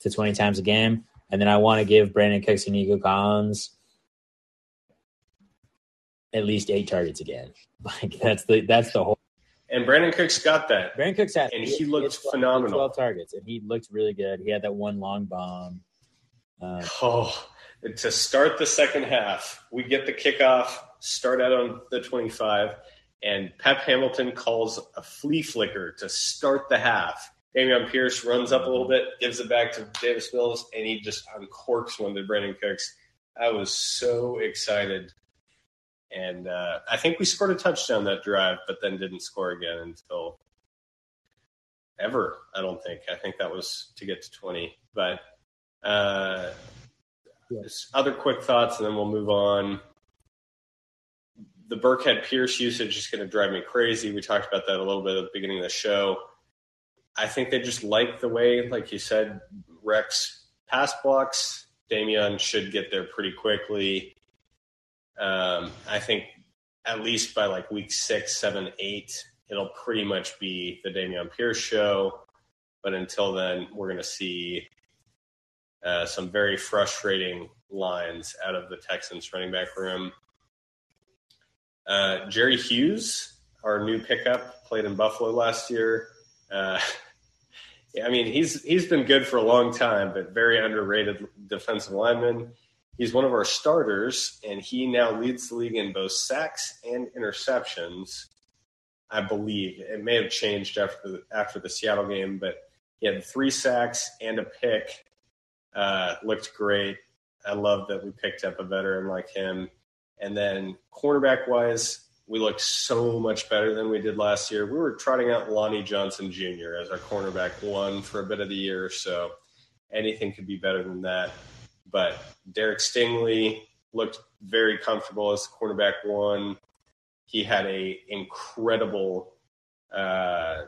to 20 times a game, and then I want to give Brandin Cooks and Nico Collins at least eight targets again. Like that's the that's the whole and Brandin Cooks got that. Brandin Cooks had, and he, he looked phenomenal. Twelve targets, and he looked really good. He had that one long bomb. Uh, oh, to start the second half, we get the kickoff, start out on the twenty-five, and Pep Hamilton calls a flea flicker to start the half. Dameon Pierce runs up a little bit, gives it back to Davis Mills, and he just uncorks one to Brandin Cooks. I was so excited. And uh, I think we scored a touchdown that drive, but then didn't score again until ever. I don't think. I think that was to get to 20. But uh, yes. other quick thoughts, and then we'll move on. The Burkhead Pierce usage is going to drive me crazy. We talked about that a little bit at the beginning of the show. I think they just like the way, like you said, Rex pass blocks. Dameon should get there pretty quickly. Um, I think at least by like week six, seven, eight, it'll pretty much be the Dameon Pierce show. But until then, we're going to see uh, some very frustrating lines out of the Texans running back room. Uh, Jerry Hughes, our new pickup, played in Buffalo last year. Uh, I mean, he's he's been good for a long time, but very underrated defensive lineman. He's one of our starters, and he now leads the league in both sacks and interceptions. I believe it may have changed after the after the Seattle game, but he had three sacks and a pick. Uh, looked great. I love that we picked up a veteran like him. And then cornerback wise, we look so much better than we did last year. We were trotting out Lonnie Johnson Jr. as our cornerback one for a bit of the year, so anything could be better than that. But Derek Stingley looked very comfortable as cornerback one. He had a incredible uh,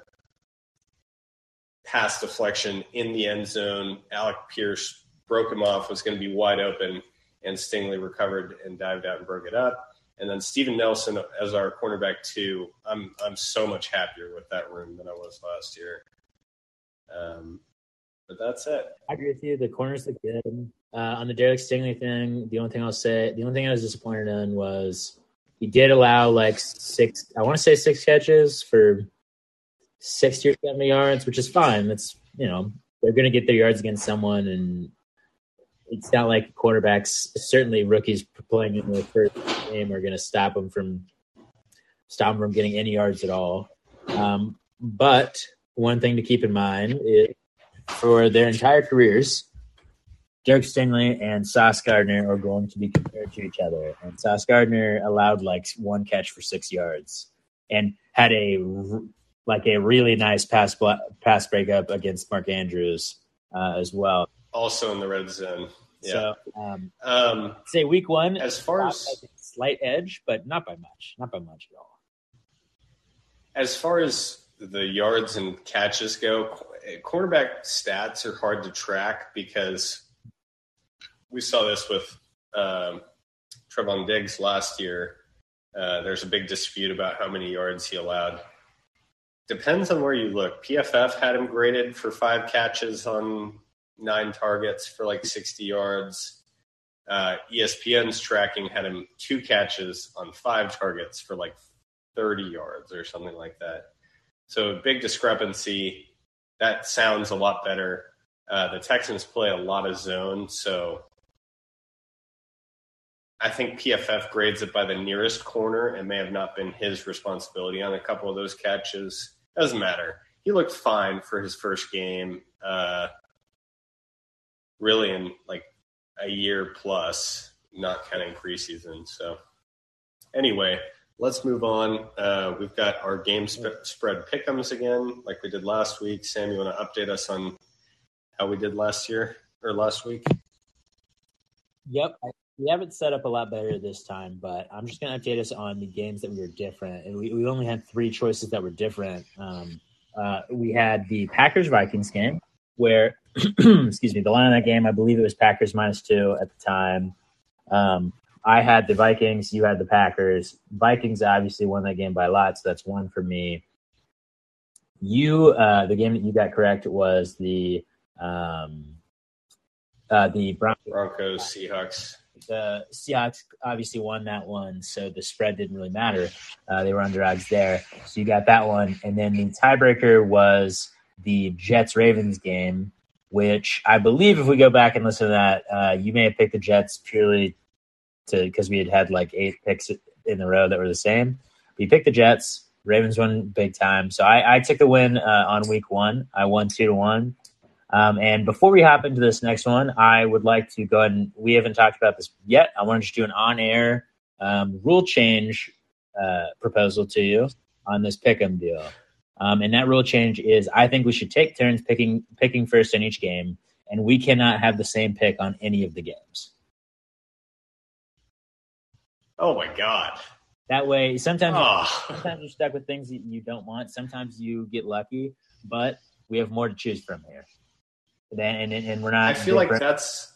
pass deflection in the end zone. Alec Pierce broke him off, was going to be wide open, and Stingley recovered and dived out and broke it up. And then Steven Nelson as our cornerback two. I'm I'm so much happier with that room than I was last year. Um, but that's it. I agree with you. The corners look good. Uh, on the Derek Stingley thing, the only thing I'll say, the only thing I was disappointed in was he did allow like six. I want to say six catches for sixty or seventy yards, which is fine. That's you know they're going to get their yards against someone, and it's not like quarterbacks, certainly rookies playing in their first game, are going to stop them from stop them from getting any yards at all. Um, but one thing to keep in mind is for their entire careers, Derek Stingley and Sauce Gardner are going to be compared to each other. And Sauce Gardner allowed like one catch for six yards and had a like a really nice pass pass breakup against Mark Andrews uh, as well also in the red zone. Yeah. So, um, um, say week one, as far as slight edge, but not by much, not by much at all. As far as the yards and catches go, cornerback stats are hard to track because we saw this with um, Trevon Diggs last year. Uh, there's a big dispute about how many yards he allowed. Depends on where you look. PFF had him graded for five catches on nine targets for like 60 yards. Uh, ESPN's tracking had him two catches on five targets for like 30 yards or something like that. So big discrepancy. That sounds a lot better. Uh, the Texans play a lot of zone, so I think PFF grades it by the nearest corner. It may have not been his responsibility on a couple of those catches. Doesn't matter. He looked fine for his first game. Uh, really in like a year plus, not counting preseason. So anyway, let's move on. Uh, we've got our game sp- spread pickums again, like we did last week. Sam, you want to update us on how we did last year or last week? Yep. We have it set up a lot better this time, but I'm just going to update us on the games that we were different. And we, we only had three choices that were different. Um, uh, we had the Packers Vikings game, where excuse me, the line of that game, I believe it was Packers minus two at the time. Um, I had the Vikings, you had the Packers. Vikings obviously won that game by a lot, so that's one for me. You, uh, the game that you got correct was the um, uh, the Broncos, Broncos Seahawks. The Seahawks obviously won that one, so the spread didn't really matter. Uh, they were underdogs there, so you got that one. And then the tiebreaker was the Jets Ravens game, which I believe if we go back and listen to that, uh, you may have picked the Jets purely to because we had had like eight picks in the row that were the same. We picked the Jets. Ravens won big time, so I, I took the win uh, on week one. I won two to one. Um, and before we hop into this next one, I would like to go ahead and we haven't talked about this yet. I want to just do an on-air um, rule change uh, proposal to you on this pick'em deal. Um, and that rule change is I think we should take turns picking picking first in each game, and we cannot have the same pick on any of the games. Oh my god! That way, sometimes Oh. sometimes you're stuck with things that you don't want. Sometimes you get lucky, but we have more to choose from here. Then and, and, and we're not. I feel like that's.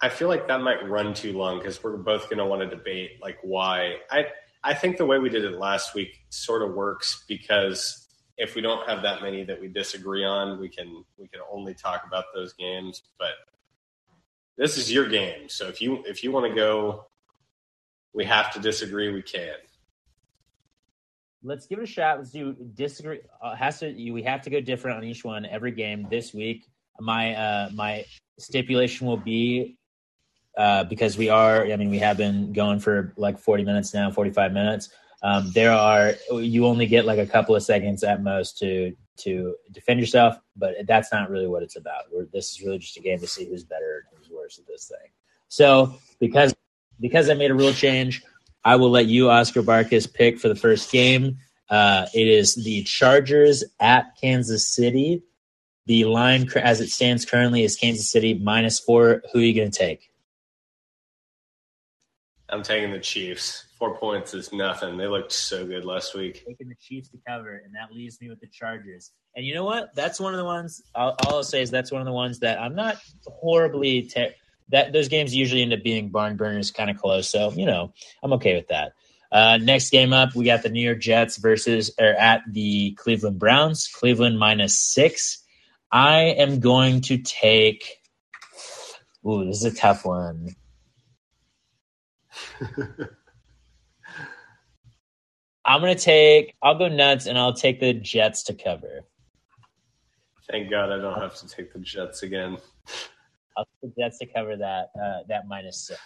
I feel like that might run too long because we're both going to want to debate like why. I I think the way we did it last week sort of works because if we don't have that many that we disagree on, we can we can only talk about those games. But this is your game, so if you if you want to go, we have to disagree. We can. let's give it a shot. Let's do disagree. Uh, has to you, we have to go different on each one every game this week. My uh, my stipulation will be uh, because we are. I mean, we have been going for like forty minutes now, forty five minutes. Um, there are you only get like a couple of seconds at most to to defend yourself, but that's not really what it's about. We're, this is really just a game to see who's better and who's worse at this thing. So because because I made a rule change, I will let you, Oscar Barkus, pick for the first game. Uh, it is the Chargers at Kansas City. The line, as it stands currently, is Kansas City minus four. Who are you going to take? I'm taking the Chiefs. Four points is nothing. They looked so good last week. Taking the Chiefs to cover, and that leaves me with the Chargers. And you know what? That's one of the ones. I'll, all I'll say is that's one of the ones that I'm not horribly. Ter- that those games usually end up being barn burners, kind of close. So you know, I'm okay with that. Uh, next game up, we got the New York Jets versus or at the Cleveland Browns. Cleveland minus six. I am going to take. Ooh, this is a tough one. I'm gonna take. I'll go nuts, and I'll take the Jets to cover. Thank God I don't have to take the Jets again. I'll take the Jets to cover that. Uh, that minus six.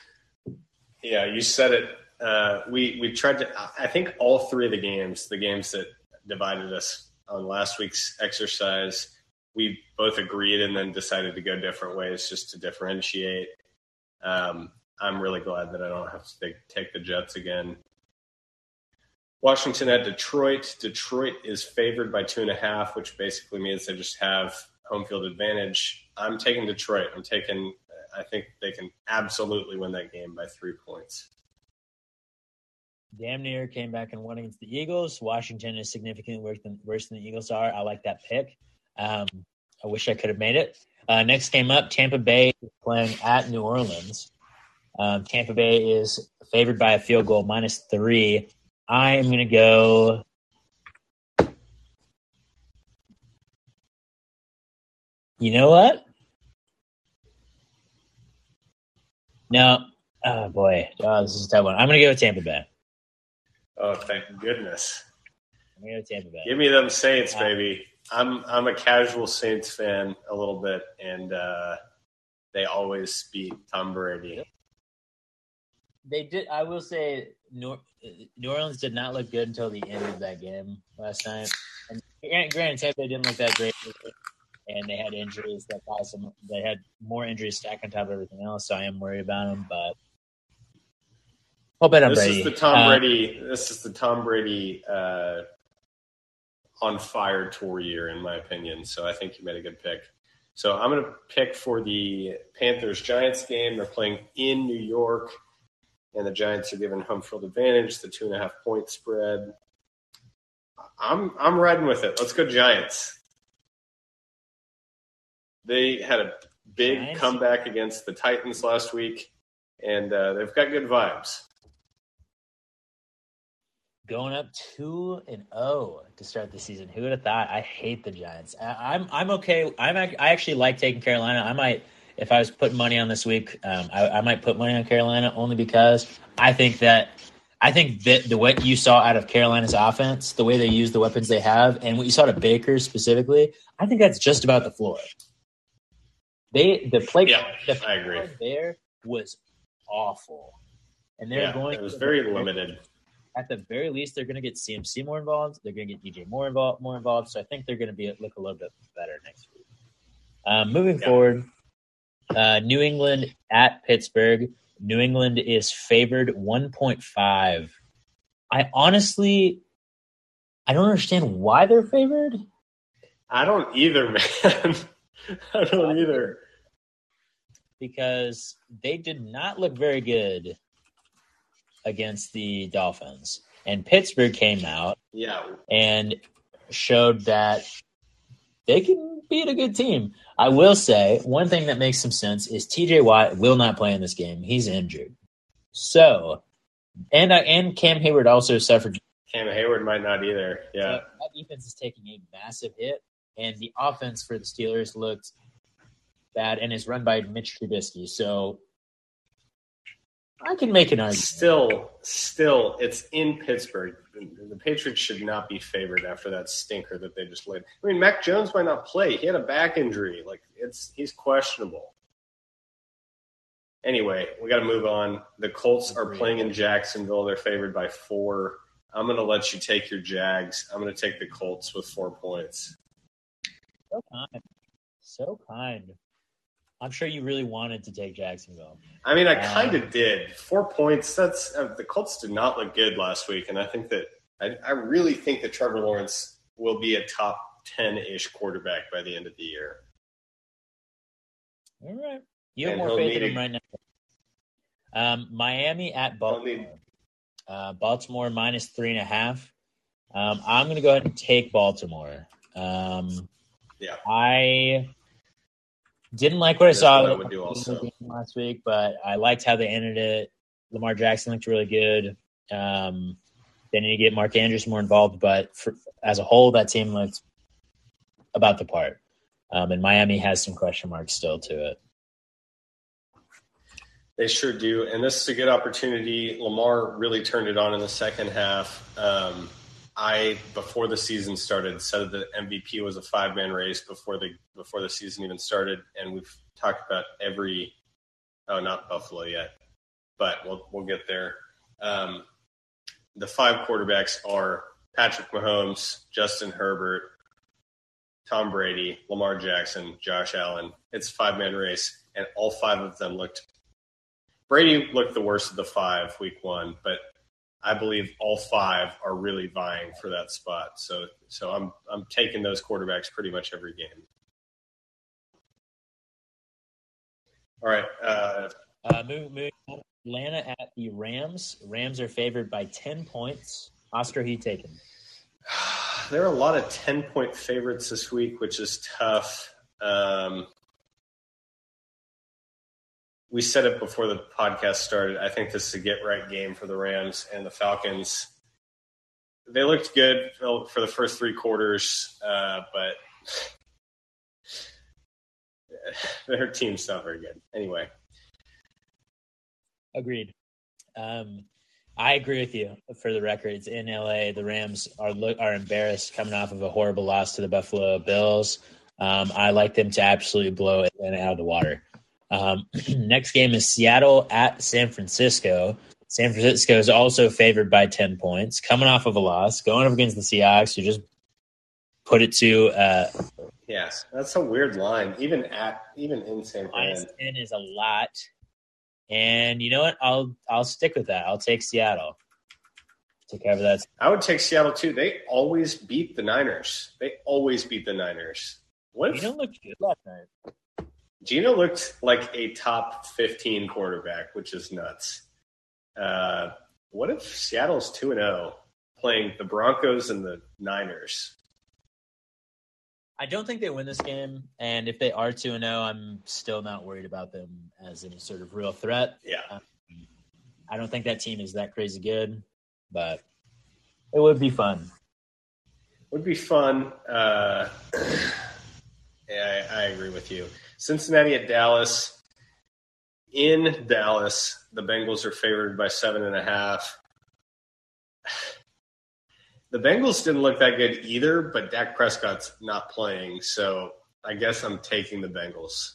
Yeah, you said it. Uh, we we tried to. I think all three of the games, the games that divided us on last week's exercise, we both agreed and then decided to go different ways just to differentiate. Um, I'm really glad that I don't have to take, take the Jets again. Washington at Detroit. Detroit is favored by two and a half, which basically means they just have home field advantage. I'm taking Detroit. I'm taking. I think they can absolutely win that game by three points. Damn near came back and won against the Eagles. Washington is significantly worse than, worse than the Eagles are. I like that pick. Um, I wish I could have made it. Uh, next game up, Tampa Bay playing at New Orleans. Um, Tampa Bay is favored by a field goal, minus three. I am going to go. You know what? No. Oh, boy. Oh, this is a tough one. I'm going to go with Tampa Bay. Oh, thank goodness! I'm going to go with Tampa Bay. Give me them Saints, baby. I'm I'm a casual Saints fan a little bit, and uh, they always beat Tom Brady. They did. I will say, New, New Orleans did not look good until the end of that game last night. And granted, Tampa didn't look that great, and they had injuries that caused them. They had more injuries stacked on top of everything else. So I am worried about them. But I'll bet on This Brady. is the Tom Uh, Brady. This is the Tom Brady uh, on fire tour year, in my opinion. So I think you made a good pick. So I'm going to pick for the Panthers Giants game. They're playing in New York, and the Giants are given home field advantage. The two and a half point spread. I'm I'm riding with it. Let's go Giants. They had a big Giants? comeback against the Titans last week, and uh, they've got good vibes. going up two and zero to start the season. Who would have thought? I hate the Giants. I, I'm I'm okay. I'm I actually like taking Carolina. I might if I was putting money on this week. Um, I, I might put money on Carolina only because I think that I think that the what you saw out of Carolina's offense, the way they use the weapons they have, and what you saw to Baker specifically, I think that's just about the floor. They the play Yeah, the I agree. there was awful, and they're yeah, going. it was very limited. at the very least, they're going to get CMC more involved. They're going to get DJ more involved. More involved. So I think they're going to be look a little bit better next week. Um, moving Yeah. forward, uh, New England at Pittsburgh. New England is favored 1.5. I honestly, I don't understand why they're favored. I don't either, man. I don't either. Because they did not look very good against the Dolphins. And Pittsburgh came out Yeah. and showed that they can beat a good team. I will say one thing that makes some sense is TJ Watt will not play in this game. He's injured. So, and I and Cam Heyward also suffered. Cam Heyward might not either. Yeah. That defense is taking a massive hit, and the offense for the Steelers looked bad and is run by Mitch Trubisky. So, I can make an argument. Still, still, it's in Pittsburgh. The, Patriots should not be favored after that stinker that they just laid. I mean, Mac Jones might not play. He had a back injury. Like it's he's questionable. Anyway, we got to move on. The Colts are playing in Jacksonville. They're favored by four. I'm going to let you take your Jags. I'm going to take the Colts with four points. So kind. So kind. I'm sure you really wanted to take Jacksonville. I mean, I kind of did. Four points. That's uh, the Colts did not look good last week, and I think that I, I really think that Trevor Lawrence will be a top ten ish quarterback by the end of the year. All right. You have And more faith in him a- right now. Um, Miami at Baltimore. need- Uh, Baltimore minus three and a half. Um, I'm going to go ahead and take Baltimore. Um, Yeah. I didn't like what I saw what I would do also. last week, but I liked how they ended it. Lamar Jackson looked really good. Um, they need to get Mark Andrews more involved, but for, as a whole, that team looked about the part. Um, and Miami has some question marks still to it. They sure do, and this is a good opportunity. Lamar really turned it on in the second half. Um, I before the season started said that MVP was a five man race before the before the season even started, and we've talked about every oh not Buffalo yet, but we'll we'll get there. Um, the five quarterbacks are Patrick Mahomes, Justin Herbert, Tom Brady, Lamar Jackson, Josh Allen. It's a five man race, and all five of them looked. Brady looked the worst of the five week one, but I believe all five are really vying for that spot. So, so I'm I'm taking those quarterbacks pretty much every game. All right, uh, Uh, moving. Atlanta at the Rams. Rams are favored by 10 points. Oscar, who you taking? there are a lot of 10 point favorites this week, which is tough. Um, we said it before the podcast started. I think this is a get right game for the Rams and the Falcons. They looked good for the first three quarters, uh, but their team's not very good. Anyway, Agreed. Um, I agree with you. For the record, it's in LA. The Rams are are embarrassed coming off of a horrible loss to the Buffalo Bills. Um, I like them to absolutely blow Atlanta out of the water. Um, next game is Seattle at San Francisco. San Francisco is also favored by ten points, coming off of a loss, going up against the Seahawks, who just put it to uh, yes, that's a weird line. Even at even in San minus Fran, ten is a lot. And you know what? I'll I'll stick with that. I'll take Seattle to cover that. I would take Seattle too. They always beat the Niners. They always beat the Niners. What You don't look good last night. Geno looked like a top 15 quarterback, which is nuts. Uh, what if Seattle's 2 0 playing the Broncos and the Niners? I don't think they win this game, and if they are two and zero, I'm still not worried about them as any sort of real threat. Yeah. I don't think that team is that crazy good, but it would be fun. Would be fun. Uh, yeah, I, I agree with you. Cincinnati at Dallas. In Dallas, the Bengals are favored by seven and a half. The Bengals didn't look that good either, but Dak Prescott's not playing, so I guess I'm taking the Bengals.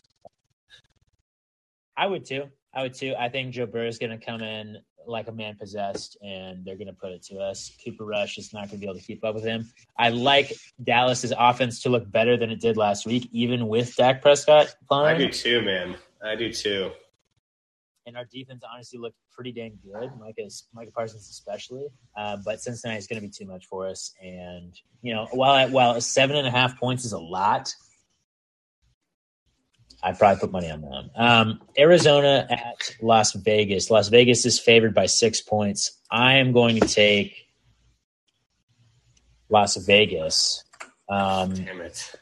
I would too. I would too. I think Joe Burrow is going to come in like a man possessed, and they're going to put it to us. Cooper Rush is not going to be able to keep up with him. I like Dallas's offense to look better than it did last week, even with Dak Prescott playing. I do too, man. I do too. and our defense honestly looked pretty dang good. Micah, Micah Parsons especially, uh, but Cincinnati is going to be too much for us. And you know, while while seven and a half points is a lot, I'd probably put money on them. Um, Arizona at Las Vegas. Las Vegas is favored by six points. I am going to take Las Vegas. Um, Damn it.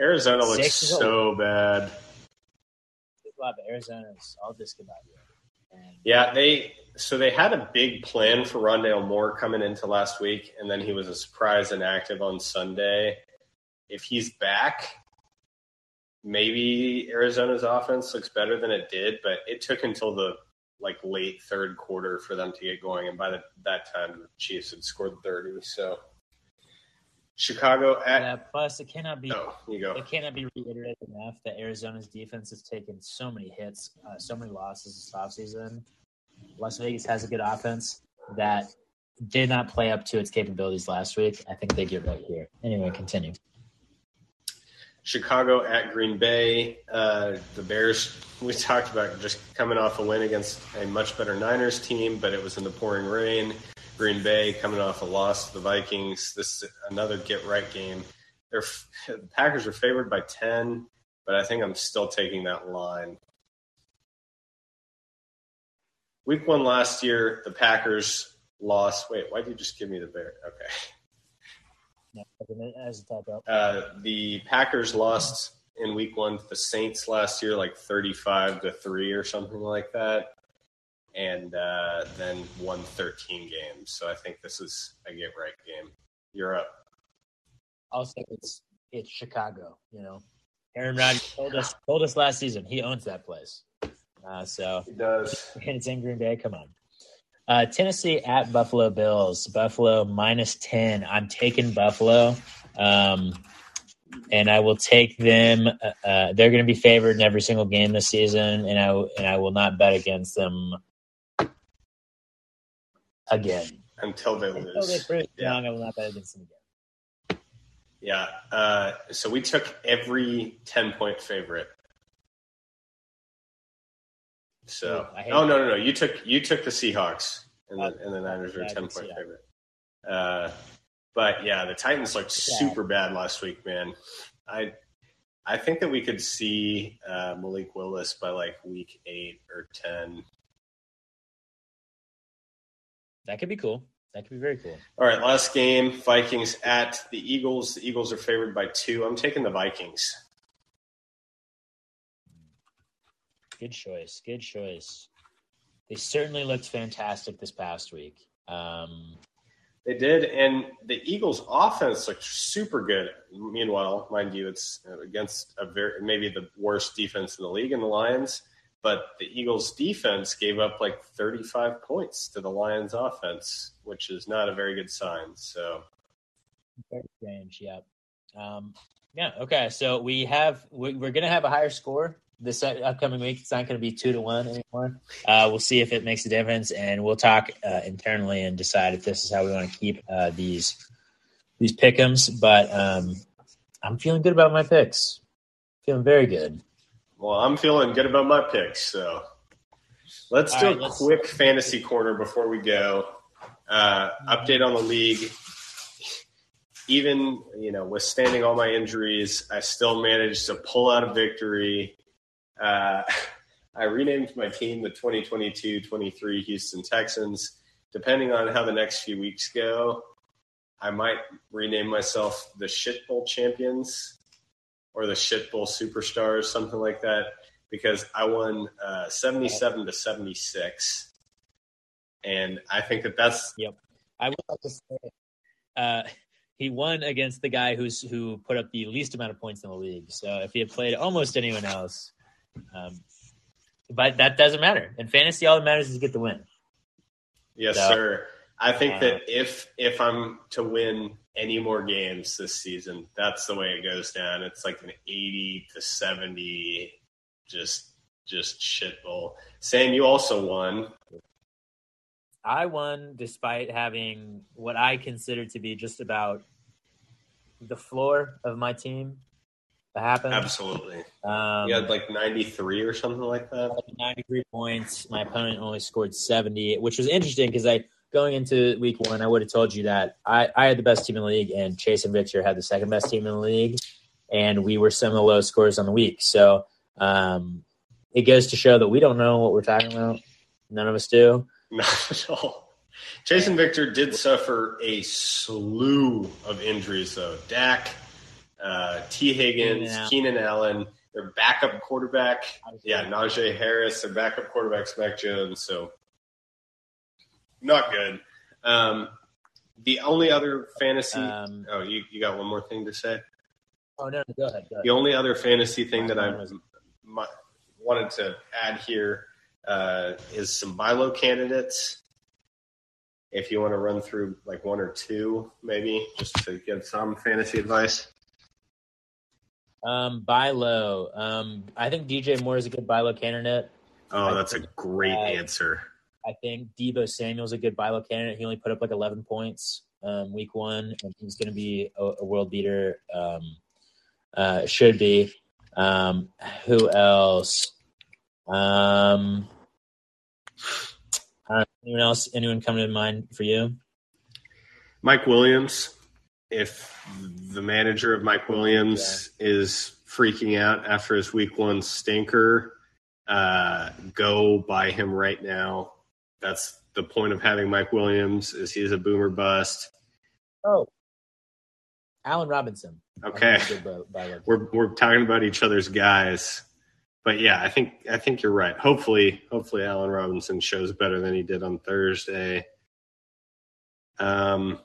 Arizona looks so bad. Arizona's all discombobulated. Yeah, they so they had a big plan for Rondale Moore coming into last week, and then he was a surprise inactive on Sunday. If he's back, maybe Arizona's offense looks better than it did, but it took until the like late third quarter for them to get going, and by the, that time the Chiefs had scored thirty. So Chicago at yeah, plus it cannot be oh, you go. it cannot be reiterated enough that Arizona's defense has taken so many hits, uh, so many losses this offseason. Las Vegas has a good offense that did not play up to its capabilities last week. I think they get right here. Anyway, continue. Chicago at Green Bay. Uh, the Bears, we talked about just coming off a win against a much better Niners team, but it was in the pouring rain. Green Bay coming off a loss to the Vikings. This is another get right game. They're, the Packers are favored by 10, but I think I'm still taking that line. Week one last year, the Packers lost. Wait, why did you just give me the Bear? Okay. As a typo. Uh, the Packers lost in week one to the Saints last year, like 35 to 3 or something like that. And uh, then won 13 games. So I think this is a get right game. You're up. I'll say it's it's Chicago. You know, Aaron Rodgers told us told us last season he owns that place. Uh, so he does. And it's in Green Bay. Come on. Uh, Tennessee at Buffalo Bills. Buffalo minus 10. I'm taking Buffalo. Um, and I will take them. Uh, uh they're going to be favored in every single game this season, and I and I will not bet against them again until they until lose. They yeah. I will not bet against them again. Yeah. Uh, so we took every ten point favorite. So oh no no no you took you took the Seahawks and the, and the Niners are a ten point favorite. Uh, but yeah, the Titans looked super bad last week, man. I I think that we could see uh, Malik Willis by like week eight or ten. That could be cool. That could be very cool. All right, last game: Vikings at the Eagles. The Eagles are favored by two. I'm taking the Vikings. Good choice. Good choice. They certainly looked fantastic this past week. Um, they did, and the Eagles' offense looked super good. Meanwhile, mind you, it's against a very maybe the worst defense in the league in the Lions, but the Eagles' defense gave up like 35 points to the Lions' offense, which is not a very good sign. So, very strange. Yeah. Um, yeah. Okay. So we have we're going to have a higher score this upcoming week. It's not going to be two to one anymore. Uh, we'll see if it makes a difference, and we'll talk uh, internally and decide if this is how we want to keep uh, these these pickums. But um, I'm feeling good about my picks. Feeling very good. Well, I'm feeling good about my picks. So let's All do right, a let's... quick fantasy corner before we go. Uh, update on the league. Even you know, withstanding all my injuries, I still managed to pull out a victory uh, I renamed my team the 2022-23 Houston Texans. Depending on how the next few weeks go, I might rename myself the Shit Bowl Champions or the Shit Bowl Superstars, something like that, because I won uh, 77 to 76. And I think that that's. Yep. I would like to say uh, he won against the guy who's who put up the least amount of points in the league. So if he had played almost anyone else, um, but that doesn't matter. In fantasy, all that matters is to get the win. Yes, so, sir. I think uh, that if if I'm to win any more games this season, that's the way it goes down. It's like an 80 to 70 just just shit bowl. Sam, you also won. I won despite having what I consider to be just about the floor of my team that happened. Absolutely. Um, You had like 93 or something like that. 93 points. My opponent only scored 70, which was interesting because I going into week one, I would have told you that I, I had the best team in the league, and Chase and Victor had the second best team in the league, and we were some of the lowest scores on the week. So um, it goes to show that we don't know what we're talking about. None of us do. Not at all. Jason Victor did suffer a slew of injuries, though. Dak, uh, Tee Higgins, Keenan Allen. Their backup quarterback. Yeah, Najee Harris, their backup quarterback, Mac Jones. So, not good. Um, the only other fantasy. Um, oh, you, you got one more thing to say? oh no, no, go ahead. Go ahead. The only other fantasy thing that I wanted to add here uh, is some buy low candidates. If you want to run through like one or two, maybe just to give some fantasy advice. Um, buy low. Um, I think DJ Moore is a good buy low candidate. Oh, that's a great Uh, answer. I think Deebo Samuel's a good buy low candidate. He only put up like 11 points um, week one, and he's going to be a, a world beater. Um, uh, should be. Um, who else? Um, I anyone else? Anyone coming to mind for you? Mike Williams. If the manager of Mike Williams is freaking out after his week one stinker, uh, go buy him right now. That's the point of having Mike Williams is he's a boomer bust. Oh, Allen Robinson. Okay. think he's a good buy- buy low. We're we're talking about each other's guys. But yeah, I think I think you're right. Hopefully, hopefully Allen Robinson shows better than he did on Thursday. Um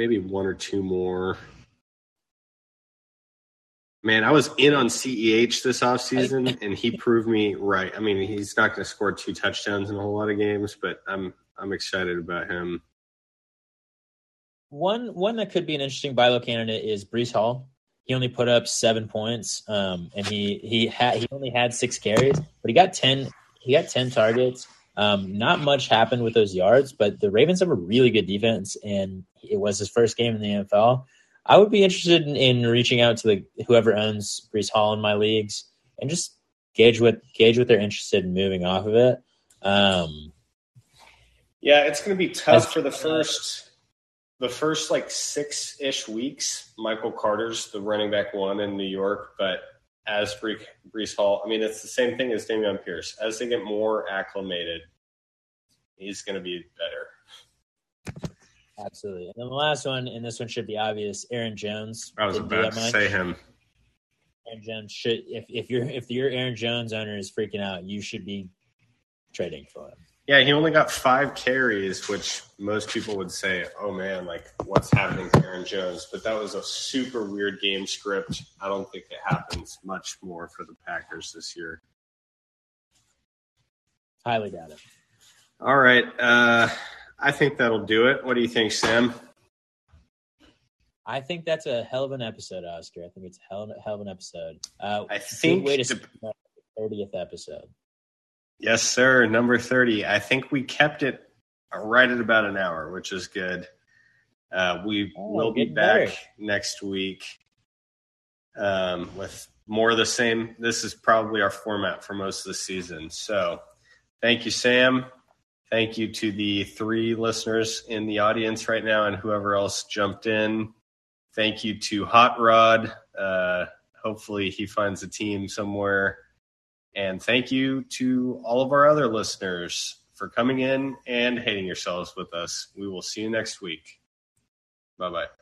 maybe one or two more. Man, I was in on CEH this offseason and he proved me right. I mean, he's not going to score two touchdowns in a whole lot of games, but I'm I'm excited about him. One one that could be an interesting buy low candidate is Breece Hall. He only put up seven points, um, and he he had he only had six carries, but he got ten he got ten targets. Um, not much happened with those yards, but the Ravens have a really good defense, and it was his first game in the NFL. I would be interested in, in reaching out to the whoever owns Breece Hall in my leagues and just gauge what gauge what they're interested in moving off of it. Um, Yeah, it's going to be tough for the first the first like six ish weeks. Michael Carter's the running back one in New York, but as Breece, Breece Hall, I mean, it's the same thing as Dameon Pierce. As they get more acclimated, he's going to be better. absolutely. And then the last one, and this one should be obvious. Aaron Jones. I was about to say him. Aaron Jones should if if your if your Aaron Jones owner is freaking out, you should be trading for him. Yeah, he only got five carries, which most people would say, "Oh man, like what's happening to Aaron Jones?" But that was a super weird game script. I don't think it happens much more for the Packers this year. Highly doubt it. All right. Uh, I think that'll do it. What do you think, Sam? I think that's a hell of an episode, Oscar. I think it's a hell of, hell of an episode. Uh, I think way to dep- the thirtieth episode. Yes, sir. Number 30. I think we kept it right at about an hour, which is good. Uh, we Oh, will be back next week um, with more of the same. This is probably our format for most of the season. So thank you, Sam. Thank you to the three listeners in the audience right now and whoever else jumped in. Thank you to Hot Rod. Uh, hopefully, he finds a team somewhere. And thank you to all of our other listeners for coming in and hating yourselves with us. We will see you next week. Bye bye.